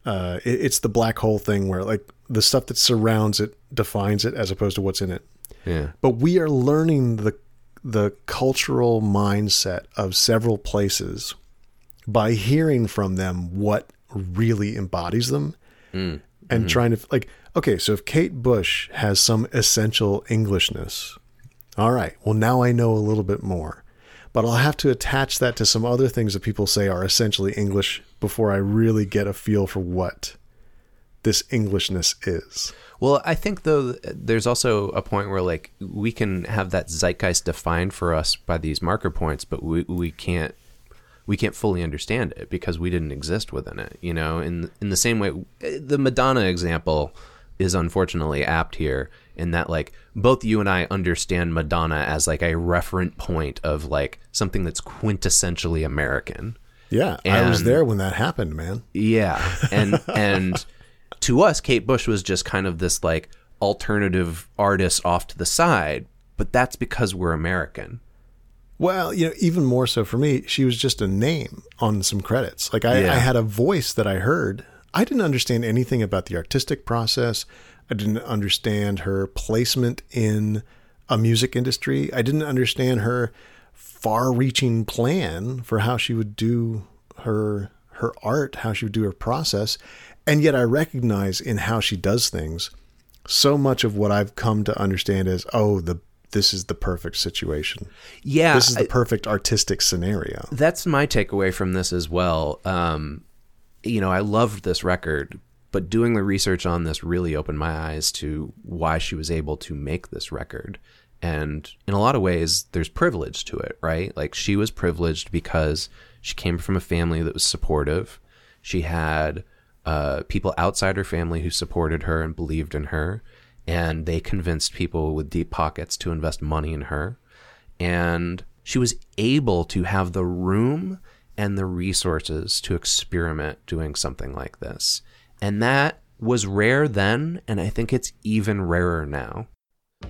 uh, it, it's the black hole thing where like the stuff that surrounds it defines it as opposed to what's in it. Yeah. But we are learning the the cultural mindset of several places by hearing from them what really embodies them and trying to like okay so if kate bush has some essential englishness all right well now i know a little bit more but i'll have to attach that to some other things that people say are essentially english before i really get a feel for what this englishness is Well, I think though there's also a point where like we can have that zeitgeist defined for us by these marker points, but we we can't we can't fully understand it because we didn't exist within it. You know, in in the same way, the Madonna example is unfortunately apt here in that like both you and I understand Madonna as like a referent point of like something that's quintessentially American. Yeah i was there when that happened man Yeah, and and to us, Kate Bush was just kind of this like alternative artist off to the side, but that's because we're American. Well, you know, even more so for me, she was just a name on some credits. Like I, Yeah. I had a voice that I heard. I didn't understand anything about the artistic process. I didn't understand her placement in a music industry. I didn't understand her far-reaching plan for how she would do her her art, how she would do her process. And yet I recognize in how she does things so much of what I've come to understand is oh the this is the perfect situation. Yeah, This is the perfect artistic scenario. that's my takeaway from this as well. Um, you know, I loved this record, but doing the research on this really opened my eyes to why she was able to make this record. And in a lot of ways, there's privilege to it, right? Like she was privileged because she came from a family that was supportive. She had uh, people outside her family who supported her and believed in her, and they convinced people with deep pockets to invest money in her and she was able to have the room and the resources to experiment doing something like this. And that was rare then, and I think it's even rarer now.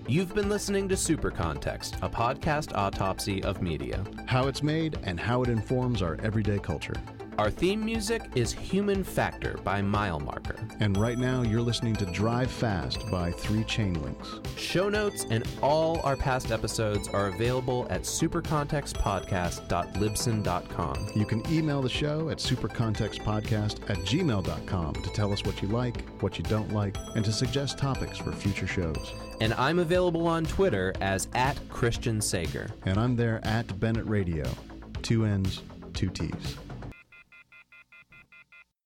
You've been listening to Super Context, a podcast autopsy of media. How it's made and how it informs our everyday culture. Our theme music is Human Factor by Mile Marker. And right now, you're listening to Drive Fast by Three Chain Links. Show notes and all our past episodes are available at supercontextpodcast.libsyn.com. You can email the show at supercontextpodcast at gmail.com to tell us what you like, what you don't like, and to suggest topics for future shows. And I'm available on Twitter as at Christian Sager. And I'm there at Bennett Radio. Two N's, two T's.